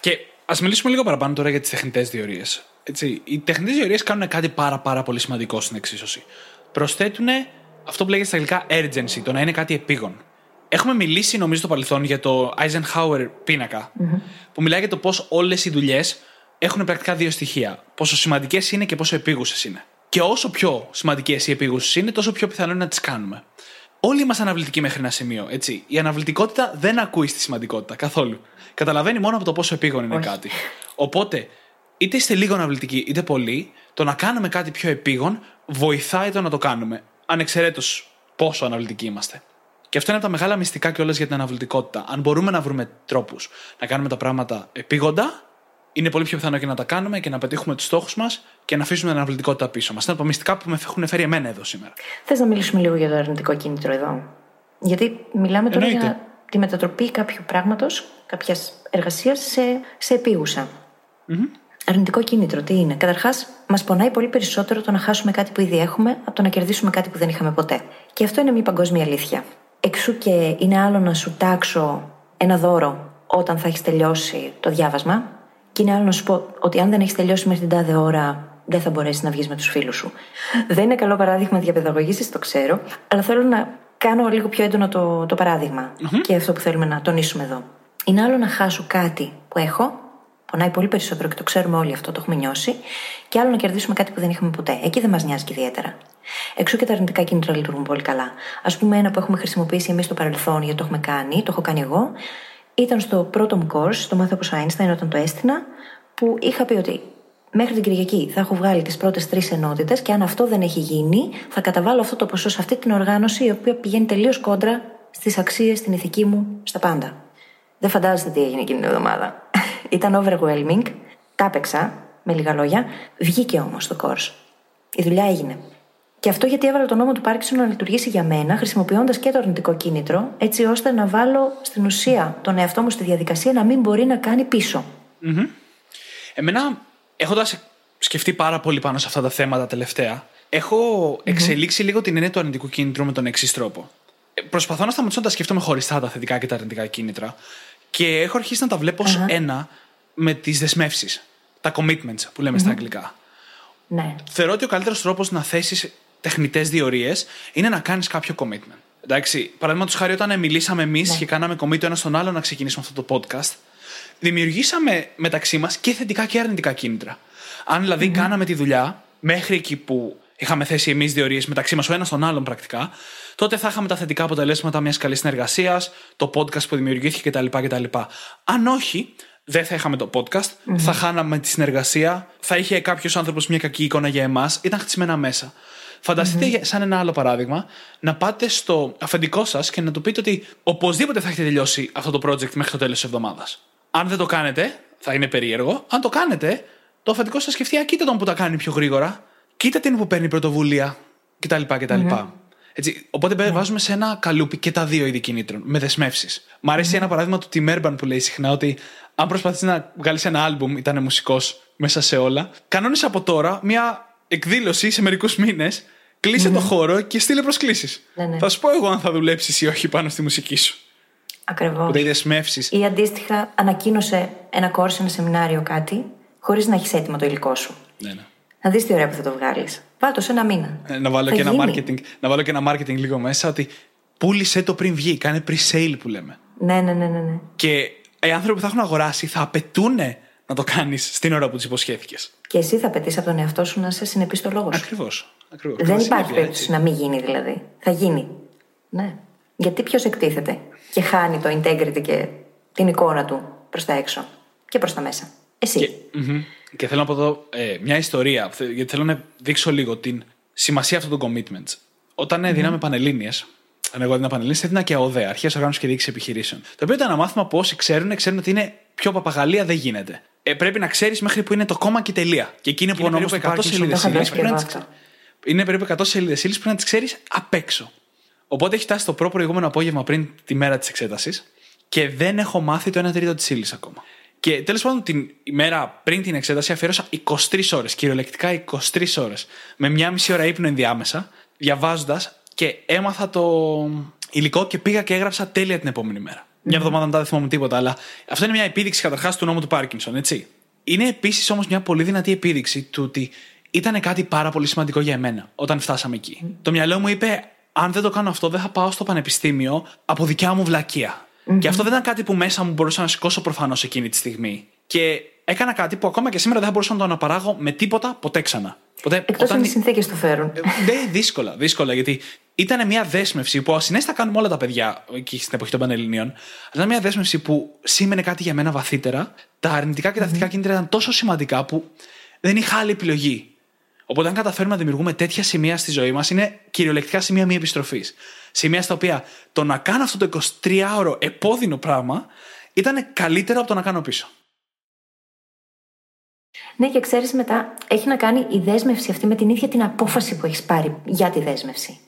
Και ας μιλήσουμε λίγο παραπάνω τώρα για τις τεχνητές διορίες. Οι τεχνητές διορίες κάνουν κάτι πάρα, πάρα πολύ σημαντικό στην εξίσωση. Προσθέτουν αυτό που λέγεται στα αγγλικά urgency, το να είναι κάτι επίγον. Έχουμε μιλήσει, νομίζω, στο παρελθόν για το Eisenhower πίνακα, που μιλάει για το πώς όλες οι δουλειές έχουν πρακτικά δύο στοιχεία. Πόσο σημαντικές είναι και πόσο επίγουσες είναι. Και όσο πιο σημαντικές ή επίγουσες είναι, τόσο πιο πιθανό είναι να τις κάνουμε. Όλοι είμαστε αναβλητικοί μέχρι ένα σημείο. Έτσι. Η αναβλητικότητα δεν ακούει στη σημαντικότητα καθόλου. Καταλαβαίνει μόνο από το πόσο επίγον είναι κάτι. Οπότε, είτε είστε λίγο αναβλητικοί είτε πολύ, το να κάνουμε κάτι πιο επίγον βοηθάει το να το κάνουμε. Ανεξαιρέτως πόσο αναβλητικοί είμαστε. Και αυτό είναι από τα μεγάλα μυστικά κιόλας για την αναβλητικότητα. Αν μπορούμε να βρούμε τρόπους να κάνουμε τα πράγματα επίγοντα, είναι πολύ πιο πιθανό και να τα κάνουμε και να πετύχουμε τους στόχους μας και να αφήσουμε την αναβλητικότητα πίσω μας. Είναι από τα μυστικά που με έχουν φέρει εμένα εδώ σήμερα. Θες να μιλήσουμε λίγο για το αρνητικό κίνητρο εδώ; Γιατί μιλάμε τώρα για τη μετατροπή κάποιου πράγματος, κάποιας εργασίας σε, σε επίγουσα. Αρνητικό κίνητρο, τι είναι; Καταρχάς, μας πονάει πολύ περισσότερο το να χάσουμε κάτι που ήδη έχουμε από το να κερδίσουμε κάτι που δεν είχαμε ποτέ. Και αυτό είναι μια παγκόσμια αλήθεια. Εξού και είναι άλλο να σου τάξω ένα δώρο όταν θα έχεις τελειώσει το διάβασμα, και είναι άλλο να σου πω ότι αν δεν έχεις τελειώσει μέχρι την τάδε ώρα, δεν θα μπορέσεις να βγεις με τους φίλους σου. Δεν είναι καλό παράδειγμα διαπαιδαγωγή, το ξέρω, αλλά θέλω να κάνω λίγο πιο έντονο το, το παραδειγμα και αυτό που θέλουμε να τονίσουμε εδώ. Είναι άλλο να χάσω κάτι που έχω, πονάει πολύ περισσότερο και το ξέρουμε όλοι αυτό, το έχουμε νιώσει, και άλλο να κερδίσουμε κάτι που δεν είχαμε ποτέ. Εκεί δεν μας νοιάζει και ιδιαίτερα. Εξού και τα αρνητικά κίνητρα λειτουργούν πολύ καλά. Α πούμε, ένα που έχουμε χρησιμοποιήσει εμείς στο παρελθόν, γιατί το έχουμε κάνει, το έχω κάνει εγώ, ήταν στο πρώτο μου course, το μάθημα από Einstein, όταν το έστεινα, που είχα πει ότι μέχρι την Κυριακή θα έχω βγάλει τις πρώτες τρεις ενότητες και αν αυτό δεν έχει γίνει, θα καταβάλω αυτό το ποσό σε αυτή την οργάνωση, η οποία πηγαίνει τελείως κόντρα στις αξίες, στην ηθική μου, στα πάντα. Δεν φαντάζεστε τι έγινε εκείνη την εβδομάδα. Ήταν overwhelming, τα έπαιξα, με λίγα λόγια, βγήκε όμως το course. Η δουλειά έγινε. Και αυτό γιατί έβαλα τον νόμο του Πάρκισον να λειτουργήσει για μένα, χρησιμοποιώντας και το αρνητικό κίνητρο, έτσι ώστε να βάλω στην ουσία τον εαυτό μου στη διαδικασία να μην μπορεί να κάνει πίσω. Mm-hmm. Εμένα, έχοντας σκεφτεί πάρα πολύ πάνω σε αυτά τα θέματα τελευταία, έχω εξελίξει λίγο την έννοια του αρνητικού κίνητρου με τον εξής τρόπο. Ε, προσπαθώ να σταματήσω να τα σκέφτομαι χωριστά τα θετικά και τα αρνητικά κίνητρα και έχω αρχίσει να τα βλέπω ως ένα με τις δεσμεύσεις. Τα commitments που λέμε στα αγγλικά. Ναι. Θεωρώ ότι ο καλύτερος τρόπος να θέσεις τεχνητές διορίες είναι να κάνεις κάποιο commitment. Εντάξει, παραδείγματος χάρη, όταν μιλήσαμε εμείς ναι. και κάναμε commit το ένας στον άλλο να ξεκινήσουμε αυτό το podcast, δημιουργήσαμε μεταξύ μας και θετικά και αρνητικά κίνητρα. Αν δηλαδή κάναμε τη δουλειά μέχρι εκεί που είχαμε θέσει εμείς διορίε μεταξύ μας ο ένας στον άλλον πρακτικά, τότε θα είχαμε τα θετικά αποτελέσματα μιας καλής συνεργασίας, το podcast που δημιουργήθηκε κτλ. κτλ. Αν όχι, δεν θα είχαμε το podcast, θα χάναμε τη συνεργασία, θα είχε κάποιος άνθρωπος μια κακή εικόνα για εμάς, ήταν χτισμένα μέσα. Φανταστείτε, σαν ένα άλλο παράδειγμα, να πάτε στο αφεντικό σας και να του πείτε ότι οπωσδήποτε θα έχετε τελειώσει αυτό το project μέχρι το τέλος της εβδομάδας. Αν δεν το κάνετε, θα είναι περίεργο. Αν το κάνετε, το αφεντικό σας σκεφτεί, α, κοίτα τον που τα κάνει πιο γρήγορα. Κοίτα την που παίρνει πρωτοβουλία κτλ. κτλ. Mm-hmm. Έτσι, οπότε mm-hmm. βάζουμε σε ένα καλούπι και τα δύο είδη κινήτρων, με δεσμεύσεις. Μ' αρέσει mm-hmm. ένα παράδειγμα του Tim Urban που λέει συχνά ότι αν προσπαθείς να βγάλεις ένα άλμπουμ, ήταν μουσικός μέσα σε όλα, κανόνισε από τώρα μια εκδήλωση σε μερικούς μήνες, κλείσε mm-hmm. το χώρο και στείλε προσκλήσεις. Ναι, ναι. Θα σου πω εγώ αν θα δουλέψεις ή όχι πάνω στη μουσική σου. Ακριβώς. οι δεσμεύσει. Ή αντίστοιχα, ανακοίνωσε ένα κόρσο, ένα σεμινάριο, κάτι, χωρίς να έχεις έτοιμο το υλικό σου. Ναι, ναι. Να δεις τι ωραία που θα το βγάλεις. Βάλω σε ένα μήνα. Ε, να, βάλω και ένα marketing, να βάλω και ένα marketing λίγο μέσα ότι πούλησε το πριν βγει. Κάνε pre-sale που λέμε. Ναι, ναι, ναι, ναι. ναι. Και οι άνθρωποι που θα έχουν αγοράσει θα απαιτούν να το κάνεις στην ώρα που του υποσχέθηκες. Και εσύ θα απαιτείς από τον εαυτό σου να σε συνεπεί στο λόγο σου. Ακριβώς. Δεν υπάρχει περίπτωση να μην γίνει δηλαδή. Θα γίνει. Ναι. Γιατί ποιος εκτίθεται; Και χάνει το integrity και την εικόνα του προς τα έξω και προς τα μέσα. Εσύ. Και, και θέλω να πω εδώ ε, μια ιστορία, γιατί θέλω να δείξω λίγο την σημασία αυτών των commitments. Όταν mm-hmm. δίναμε πανελίνε, αν εγώ έδινα πανελίνε, έδινα και ΟΔΕ, Αρχές Οργάνωσης και Διοίκησης Επιχειρήσεων. Το οποίο ήταν ένα μάθημα που όσοι ξέρουν, ξέρουν ότι είναι πιο παπαγαλία δεν γίνεται. Ε, πρέπει να ξέρεις μέχρι που είναι το κόμμα και η τελεία. Και εκείνη που ο νόμο 100 σελίδες Είναι περίπου 100 σελίδες ύλη που να τις ξέρεις απ' έξω. Οπότε έχει φτάσει το προ προηγούμενο απόγευμα πριν τη μέρα της εξέτασης και δεν έχω μάθει το 1 τρίτο της ύλης ακόμα. Και τέλος πάντων την ημέρα πριν την εξέταση αφιέρωσα 23 ώρες, κυριολεκτικά 23 ώρες, με μια μισή ώρα ύπνο ενδιάμεσα, διαβάζοντας και έμαθα το υλικό και πήγα και έγραψα τέλεια την επόμενη μέρα. Μια εβδομάδα μετά δεν θυμάμαι τίποτα, αλλά αυτό είναι μια επίδειξη καταρχάς του νόμου του Πάρκινσον, έτσι. Είναι επίσης όμως μια πολύ δυνατή επίδειξη του ότι ήταν κάτι πάρα πολύ σημαντικό για εμένα όταν φτάσαμε εκεί. Το μυαλό μου είπε, αν δεν το κάνω αυτό, δεν θα πάω στο πανεπιστήμιο από δικιά μου βλακεία. Και αυτό δεν ήταν κάτι που μέσα μου μπορούσα να σηκώσω προφανώς εκείνη τη στιγμή. Και έκανα κάτι που ακόμα και σήμερα δεν θα μπορούσα να το αναπαράγω με τίποτα ποτέ ξανά. Εκτός όταν... αν οι συνθήκες το φέρουν. Ναι, δύσκολα, δύσκολα. Γιατί ήταν μια δέσμευση που ασυνέστα κάνουμε όλα τα παιδιά εκεί στην εποχή των Πανελληνίων. Αλλά ήταν μια δέσμευση που σήμαινε κάτι για μένα βαθύτερα. Τα αρνητικά και τα θετικά κίνητρα ήταν τόσο σημαντικά που δεν είχα άλλη επιλογή. Οπότε, αν καταφέρουμε να δημιουργούμε τέτοια σημεία στη ζωή μας, είναι κυριολεκτικά σημεία μη επιστροφής. Σημεία στα οποία το να κάνω αυτό το 23ωρο επώδυνο πράγμα ήταν καλύτερο από το να κάνω πίσω. Ναι, και ξέρεις μετά, έχει να κάνει η δέσμευση αυτή με την ίδια την απόφαση που έχεις πάρει για τη δέσμευση.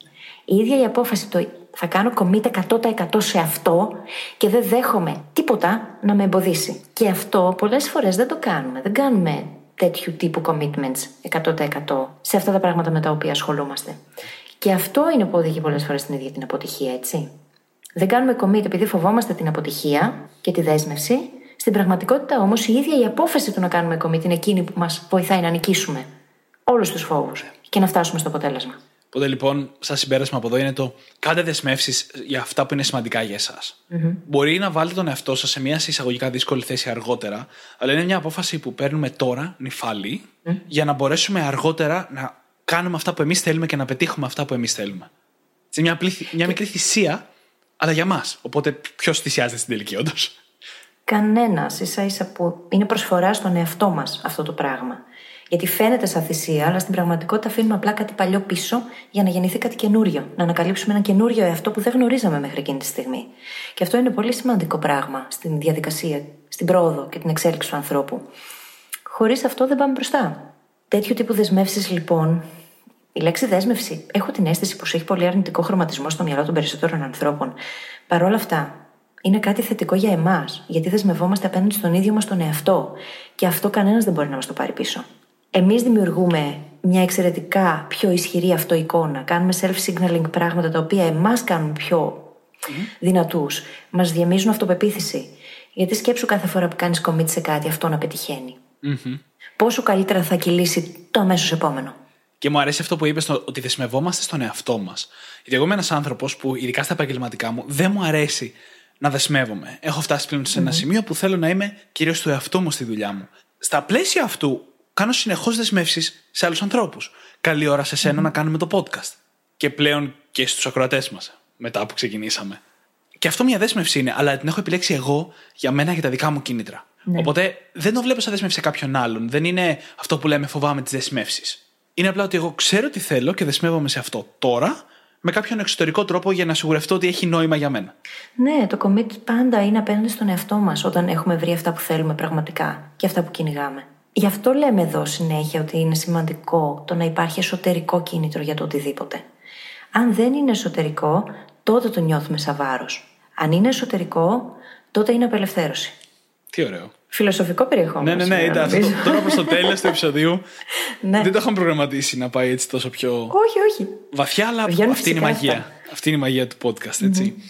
Η ίδια η απόφαση το θα κάνω commit 100% σε αυτό και δεν δέχομαι τίποτα να με εμποδίσει. Και αυτό πολλές φορές δεν το κάνουμε. Δεν κάνουμε τέτοιου τύπου commitments 100% σε αυτά τα πράγματα με τα οποία ασχολούμαστε. Και αυτό είναι που οδηγεί πολλές φορές στην ίδια την αποτυχία, έτσι. Δεν κάνουμε commit επειδή φοβόμαστε την αποτυχία και τη δέσμευση. Στην πραγματικότητα όμως η ίδια η απόφαση του να κάνουμε commit είναι εκείνη που μας βοηθάει να νικήσουμε όλους τους φόβους και να φτάσουμε στο αποτέλεσμα. Οπότε λοιπόν, σαν συμπέρασμα από εδώ είναι το κάντε δεσμεύσεις για αυτά που είναι σημαντικά για εσα Μπορεί να βάλετε τον εαυτό σας σε μια εισαγωγικά δύσκολη θέση αργότερα, αλλά είναι μια απόφαση που παίρνουμε τώρα, νυφάλη, για να μπορέσουμε αργότερα να κάνουμε αυτά που εμείς θέλουμε και να πετύχουμε αυτά που εμείς θέλουμε. Είναι μια, πλήθη, μια μικρή θυσία, αλλά για μας. Οπότε ποιος θυσιάζεται στην τελική, όντως; Κανένας, ίσα ίσα που είναι προσφορά στον εαυτό μας αυτό το πράγμα. Γιατί φαίνεται σαν θυσία, αλλά στην πραγματικότητα αφήνουμε απλά κάτι παλιό πίσω για να γεννηθεί κάτι καινούριο. Να ανακαλύψουμε ένα καινούριο εαυτό που δεν γνωρίζαμε μέχρι εκείνη τη στιγμή. Και αυτό είναι πολύ σημαντικό πράγμα στην διαδικασία, στην πρόοδο και την εξέλιξη του ανθρώπου. Χωρίς αυτό δεν πάμε μπροστά. Τέτοιου τύπου δεσμεύσεις, λοιπόν, η λέξη δέσμευση, έχω την αίσθηση πως έχει πολύ αρνητικό χρωματισμό στο μυαλό των περισσότερων ανθρώπων. Παρ' όλα αυτά, είναι κάτι θετικό για εμάς, γιατί δεσμευόμαστε απέναντι στον ίδιο μας τον εαυτό. Και αυτό κανένας δεν μπορεί να μας το πάρει πίσω. Εμείς δημιουργούμε μια εξαιρετικά πιο ισχυρή αυτοεικόνα. Κάνουμε self-signaling πράγματα τα οποία εμάς κάνουν πιο mm. δυνατούς. Μας διαμίζουν αυτοπεποίθηση. Γιατί σκέψου κάθε φορά που κάνεις commit σε κάτι, αυτό να πετυχαίνει. Mm-hmm. Πόσο καλύτερα θα κυλήσει το αμέσως επόμενο. Και μου αρέσει αυτό που είπες, ότι δεσμευόμαστε στον εαυτό μας. Γιατί εγώ είμαι ένας άνθρωπος που, ειδικά στα επαγγελματικά μου, δεν μου αρέσει να δεσμεύομαι. Έχω φτάσει πλέον σε ένα mm-hmm. σημείο που θέλω να είμαι κυρίως του εαυτού μου στη δουλειά μου. Στα πλαίσια αυτού, κάνω συνεχώς δεσμεύσεις σε άλλους ανθρώπους. Καλή ώρα σε σένα mm-hmm. να κάνουμε το podcast. Και πλέον και στους ακροατές μας, μετά που ξεκινήσαμε. Και αυτό μια δέσμευση είναι, αλλά την έχω επιλέξει εγώ για μένα για τα δικά μου κίνητρα. Ναι. Οπότε δεν το βλέπω σαν δέσμευση σε κάποιον άλλον. Δεν είναι αυτό που λέμε φοβάμαι τις δεσμεύσεις. Είναι απλά ότι εγώ ξέρω τι θέλω και δεσμεύομαι σε αυτό τώρα με κάποιον εξωτερικό τρόπο για να σιγουρευτώ ότι έχει νόημα για μένα. Ναι, το commit πάντα είναι απέναντι στον εαυτό μας όταν έχουμε βρει αυτά που θέλουμε πραγματικά και αυτά που κυνηγάμε. Γι' αυτό λέμε εδώ συνέχεια ότι είναι σημαντικό το να υπάρχει εσωτερικό κίνητρο για το οτιδήποτε. Αν δεν είναι εσωτερικό, τότε το νιώθουμε σαν βάρος. Αν είναι εσωτερικό, τότε είναι απελευθέρωση. Τι ωραίο. Φιλοσοφικό περιεχόμενο. Ναι, ναι, ναι. Ήταν αυτό. Τώρα προς το τέλος του επεισοδίου. ναι. Δεν το είχαμε προγραμματίσει να πάει έτσι τόσο πιο. Όχι, όχι. Βαθιά, αλλά αυτή είναι η μαγεία. Αυτή είναι η μαγεία του podcast, ετσι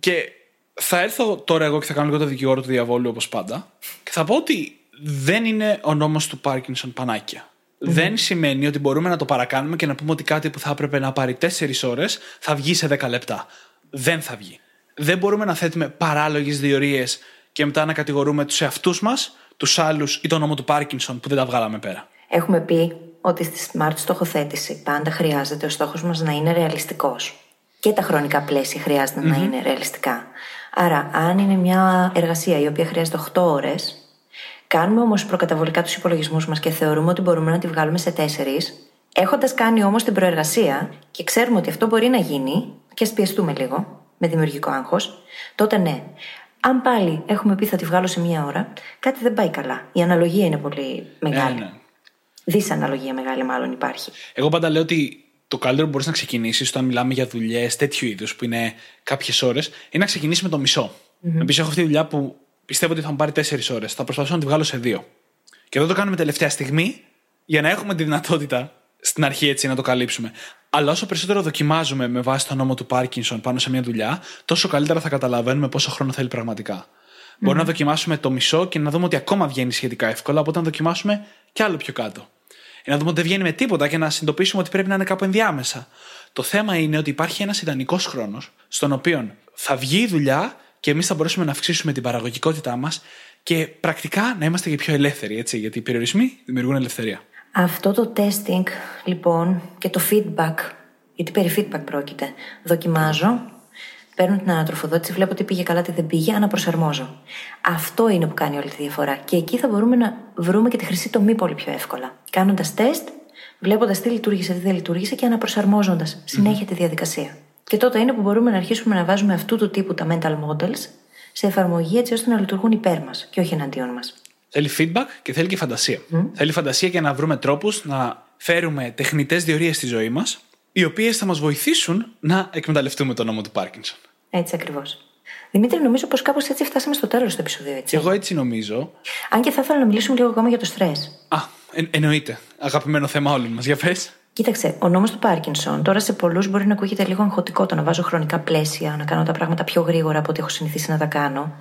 Και θα έρθω τώρα εγώ και θα κάνω λίγο το δικηγόρο του διαβόλου όπως πάντα. Και θα πω ότι δεν είναι ο νόμος του Πάρκινσον πανάκια. Δεν σημαίνει ότι μπορούμε να το παρακάνουμε και να πούμε ότι κάτι που θα έπρεπε να πάρει 4 ώρες θα βγει σε 10 λεπτά. Δεν θα βγει. Δεν μπορούμε να θέτουμε παράλογες διορίες και μετά να κατηγορούμε τους εαυτούς μας, τους άλλους ή τον νόμο του Πάρκινσον που δεν τα βγάλαμε πέρα. Έχουμε πει ότι στη smart στοχοθέτηση πάντα χρειάζεται ο στόχος μας να είναι ρεαλιστικός. Και τα χρονικά πλαίσια να είναι ρεαλιστικά. Άρα, αν είναι μια εργασία η οποία χρειάζεται 8 ώρες, κάνουμε όμως προκαταβολικά τους υπολογισμούς μας και θεωρούμε ότι μπορούμε να τη βγάλουμε σε 4, έχοντας κάνει όμως την προεργασία και ξέρουμε ότι αυτό μπορεί να γίνει, και ας πιεστούμε λίγο με δημιουργικό άγχος, τότε ναι. Αν πάλι έχουμε πει θα τη βγάλω σε μία ώρα, κάτι δεν πάει καλά. Η αναλογία είναι πολύ μεγάλη. Ναι, ναι. Δυσαναλογία μεγάλη, μάλλον υπάρχει. Εγώ πάντα λέω ότι το καλύτερο που μπορείς να ξεκινήσεις όταν μιλάμε για δουλειές τέτοιου είδους που είναι κάποιες ώρες, είναι να ξεκινήσεις με το μισό. Mm-hmm. Επίσης, έχω αυτή τη δουλειά που πιστεύω ότι θα μου πάρει τέσσερις ώρες. Θα προσπαθήσω να τη βγάλω σε δύο. Και εδώ το κάνουμε τελευταία στιγμή για να έχουμε τη δυνατότητα στην αρχή έτσι να το καλύψουμε. Αλλά όσο περισσότερο δοκιμάζουμε με βάση το νόμο του Πάρκινσον πάνω σε μια δουλειά, τόσο καλύτερα θα καταλαβαίνουμε πόσο χρόνο θέλει πραγματικά. Mm. Μπορεί να δοκιμάσουμε το μισό και να δούμε ότι ακόμα βγαίνει σχετικά εύκολα, οπότε να δοκιμάσουμε κι άλλο πιο κάτω. Ή να δούμε ότι δεν βγαίνει με τίποτα και να συνειδητοποιήσουμε ότι πρέπει να είναι κάπου ενδιάμεσα. Το θέμα είναι ότι υπάρχει ένας ιδανικός χρόνος, στον οποίο θα βγει η δουλειά και εμείς θα μπορέσουμε να αυξήσουμε την παραγωγικότητά μας και πρακτικά να είμαστε και πιο ελεύθεροι, έτσι, γιατί οι περιορισμοί δημιουργούν ελευθερία. Αυτό το testing, λοιπόν, και το feedback, γιατί περί feedback πρόκειται, δοκιμάζω, παίρνω την ανατροφοδότηση, βλέπω τι πήγε καλά, τι δεν πήγε, αναπροσαρμόζω. Αυτό είναι που κάνει όλη τη διαφορά. Και εκεί θα μπορούμε να βρούμε και τη χρυσή τομή πολύ πιο εύκολα. Κάνοντας τεστ, βλέποντας τι λειτουργήσε, τι δεν λειτουργήσε και αναπροσαρμόζοντας συνέχεια τη διαδικασία. Και τότε είναι που μπορούμε να αρχίσουμε να βάζουμε αυτού του τύπου τα mental models σε εφαρμογή έτσι ώστε να λειτουργούν υπέρ μας και όχι εναντίον μας. Θέλει feedback και θέλει και φαντασία. Θέλει φαντασία για να βρούμε τρόπους να φέρουμε τεχνητές διορίες στη ζωή μας, οι οποίες θα μας βοηθήσουν να εκμεταλλευτούμε τον νόμο του Πάρκινσον. Έτσι ακριβώς. Δημήτρη, νομίζω πως κάπως έτσι φτάσαμε στο τέλος του επεισοδίου, έτσι. Και εγώ έτσι νομίζω. Αν και θα ήθελα να μιλήσουμε λίγο ακόμα για το στρε. Α, εν, εννοείται. Αγαπημένο θέμα όλων μας. Για πες. Κοίταξε, ο νόμος του Πάρκινσον τώρα σε πολλούς μπορεί να ακούγεται λίγο αγχωτικό το να βάζω χρονικά πλαίσια, να κάνω τα πράγματα πιο γρήγορα από ό,τι έχω συνηθίσει να τα κάνω.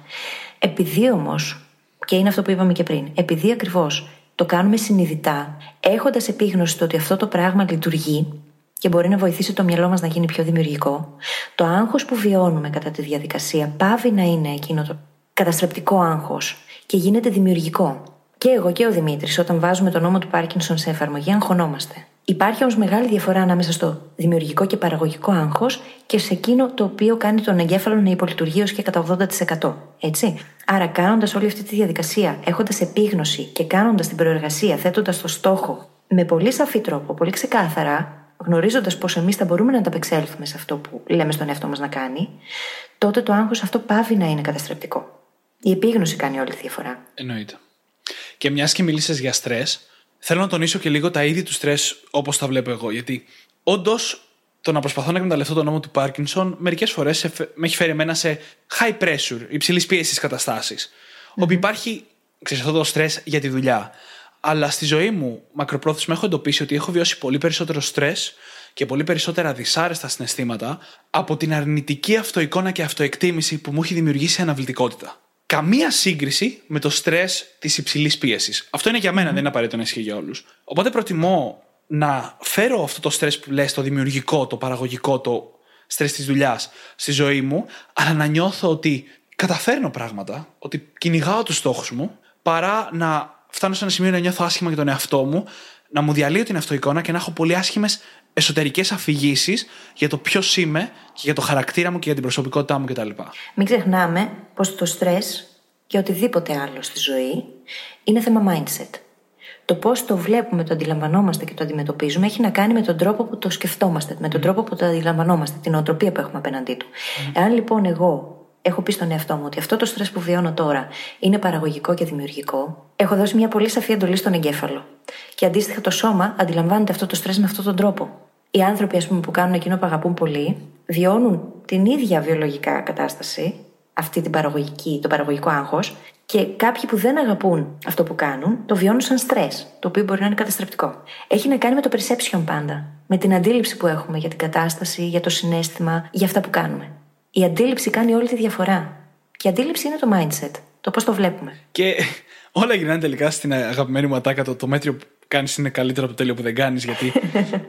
Επειδή όμως, και είναι αυτό που είπαμε και πριν, επειδή ακριβώς το κάνουμε συνειδητά, έχοντας επίγνωση το ότι αυτό το πράγμα λειτουργεί και μπορεί να βοηθήσει το μυαλό μας να γίνει πιο δημιουργικό, το άγχος που βιώνουμε κατά τη διαδικασία πάβει να είναι εκείνο το καταστρεπτικό άγχος και γίνεται δημιουργικό. Και εγώ και ο Δημήτρης, όταν βάζουμε το νόμο του Πάρκινσον σε εφαρμογή, αγχωνόμαστε. Υπάρχει όμως μεγάλη διαφορά ανάμεσα στο δημιουργικό και παραγωγικό άγχος και σε εκείνο το οποίο κάνει τον εγκέφαλο να υπολειτουργεί ω και κατά 80%. Έτσι. Άρα, κάνοντας όλη αυτή τη διαδικασία, έχοντας επίγνωση και κάνοντας την προεργασία, θέτοντας το στόχο με πολύ σαφή τρόπο, πολύ ξεκάθαρα, γνωρίζοντας πως εμείς θα μπορούμε να ανταπεξέλθουμε σε αυτό που λέμε στον εαυτό μας να κάνει, τότε το άγχος αυτό πάβει να είναι καταστρεπτικό. Η επίγνωση κάνει όλη τη διαφορά. Εννοείται. Και μιας και μίλησε για στρες, θέλω να τονίσω και λίγο τα είδη του στρες όπως τα βλέπω εγώ. Γιατί όντως το να προσπαθώ να εκμεταλλευτώ τον νόμο του Πάρκινσον μερικές φορές με έχει φέρει εμένα σε high pressure, υψηλής πίεσης καταστάσεις. Mm-hmm. Όπου υπάρχει ξέρεις, αυτό το στρες για τη δουλειά. Αλλά στη ζωή μου, μακροπρόθεσμα, έχω εντοπίσει ότι έχω βιώσει πολύ περισσότερο στρες και πολύ περισσότερα δυσάρεστα συναισθήματα από την αρνητική αυτοεικόνα και αυτοεκτίμηση που μου έχει δημιουργήσει η αναβλητικότητα καμία σύγκριση με το στρες της υψηλής πίεσης. Αυτό είναι για μένα, δεν είναι απαραίτητο να ισχύει για όλους. Οπότε προτιμώ να φέρω αυτό το στρες που λες, το δημιουργικό, το παραγωγικό, το στρες της δουλειάς στη ζωή μου, αλλά να νιώθω ότι καταφέρνω πράγματα, ότι κυνηγάω τους στόχους μου, παρά να φτάνω σε ένα σημείο να νιώθω άσχημα για τον εαυτό μου, να μου διαλύω την αυτοεικόνα και να έχω πολύ άσχημες εσωτερικές αφηγήσεις για το ποιος είμαι και για το χαρακτήρα μου και για την προσωπικότητά μου κτλ. Μην ξεχνάμε πως το στρες και οτιδήποτε άλλο στη ζωή είναι θέμα mindset. Το πώς το βλέπουμε, το αντιλαμβανόμαστε και το αντιμετωπίζουμε έχει να κάνει με τον τρόπο που το σκεφτόμαστε, με τον τρόπο που το αντιλαμβανόμαστε, την οτροπία που έχουμε απέναντί του. Εάν λοιπόν εγώ έχω πει στον εαυτό μου ότι αυτό το στρες που βιώνω τώρα είναι παραγωγικό και δημιουργικό, έχω δώσει μια πολύ σαφή εντολή στον εγκέφαλο. Και αντίστοιχα το σώμα αντιλαμβάνεται αυτό το στρες με αυτόν τον τρόπο. Οι άνθρωποι, ας πούμε, που κάνουν εκείνο που αγαπούν πολύ, βιώνουν την ίδια βιολογικά κατάσταση, αυτή την παραγωγική, το παραγωγικό άγχος, και κάποιοι που δεν αγαπούν αυτό που κάνουν, το βιώνουν σαν στρες, το οποίο μπορεί να είναι καταστρεπτικό. Έχει να κάνει με το perception πάντα. Με την αντίληψη που έχουμε για την κατάσταση, για το συνέστημα, για αυτά που κάνουμε. Η αντίληψη κάνει όλη τη διαφορά. Και η αντίληψη είναι το mindset. Το πώς το βλέπουμε. Και όλα γυρνάνε τελικά στην αγαπημένη μου ατάκα. Το, το μέτριο που κάνεις είναι καλύτερο από το τέλειο που δεν κάνεις. Γιατί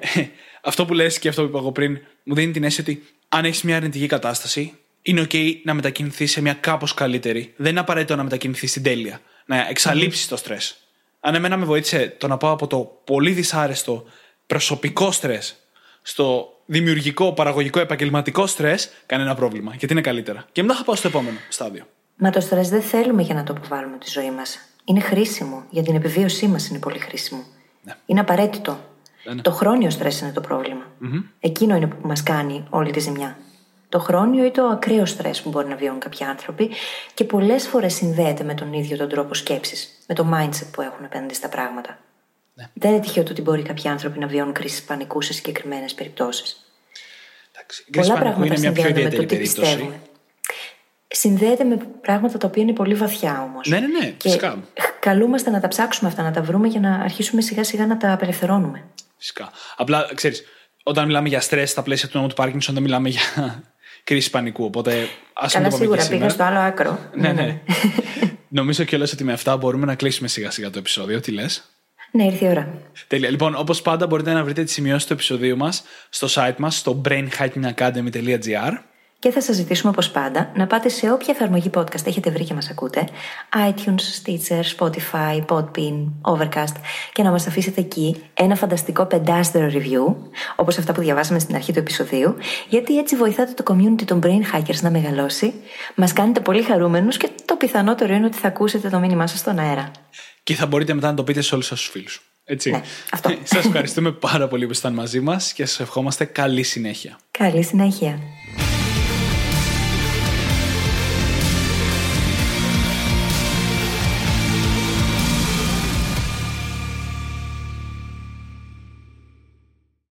αυτό που λες και αυτό που είπα εγώ πριν μου δίνει την αίσθηση ότι αν έχεις μια αρνητική κατάσταση, είναι OK να μετακινηθείς σε μια κάπως καλύτερη. Δεν είναι απαραίτητο να μετακινηθείς στην τέλεια. Να εξαλείψεις το στρες. Αν εμένα με βοήθησε το να πάω από το πολύ δυσάρεστο προσωπικό στρες στο δημιουργικό, παραγωγικό, επαγγελματικό στρες, κανένα πρόβλημα. Γιατί είναι καλύτερα. Και μετά θα πάω στο επόμενο στάδιο. Μα το στρες δεν θέλουμε για να το αποβάλουμε τη ζωή μας. Είναι χρήσιμο. Για την επιβίωσή μας είναι πολύ χρήσιμο. Ναι. Είναι απαραίτητο. Ναι, ναι. Το χρόνιο στρες είναι το πρόβλημα. Mm-hmm. Εκείνο είναι που μας κάνει όλη τη ζημιά. Το χρόνιο ή το ακραίο στρες που μπορεί να βιώνουν κάποιοι άνθρωποι και πολλές φορές συνδέεται με τον ίδιο τον τρόπο σκέψης, με το mindset που έχουν απέναντι στα πράγματα. Ναι. Δεν είναι τυχαίο το ότι μπορεί κάποιοι άνθρωποι να βιώνουν κρίση πανικούς σε συγκεκριμένες περιπτώσεις. Πολλά πράγματα είναι μια πιο με το τι πιστεύουμε. Συνδέεται με πράγματα τα οποία είναι πολύ βαθιά όμως. Ναι, ναι, ναι, φυσικά. Καλούμαστε να τα ψάξουμε αυτά, να τα βρούμε για να αρχίσουμε σιγά σιγά να τα απελευθερώνουμε. Φυσικά. Απλά ξέρεις, όταν μιλάμε για στρες στα πλαίσια του νόμου του Πάρκινσον, δεν μιλάμε για κρίση πανικού. Οπότε ας Καλά, σίγουρα πήγα στο άλλο άκρο. ναι, ναι. ναι. Νομίζω κιόλας ότι με αυτά μπορούμε να κλείσουμε σιγά σιγά το επεισόδιο. Τι λες; Ναι, ήρθε η ώρα. Τέλεια. Λοιπόν, όπως πάντα, μπορείτε να βρείτε τις σημειώσεις του επεισοδίου μας στο site μας, στο brainhackingacademy.gr. Και θα σας ζητήσουμε όπως πάντα να πάτε σε όποια εφαρμογή podcast έχετε βρει και μας ακούτε, iTunes, Stitcher, Spotify, Podbean, Overcast, και να μας αφήσετε εκεί ένα φανταστικό πεντάστερο review, όπως αυτά που διαβάσαμε στην αρχή του επεισοδίου, γιατί έτσι βοηθάτε το community των Brain Hackers να μεγαλώσει, μας κάνετε πολύ χαρούμενους και το πιθανότερο είναι ότι θα ακούσετε το μήνυμά σας στον αέρα και θα μπορείτε μετά να το πείτε σε όλους σας τους φίλους. Έτσι. Ναι, αυτό. Σας ευχαριστούμε πάρα πολύ που ήσασταν μαζί μας και σας ευχόμαστε καλή συνέχεια. Καλή συνέχεια.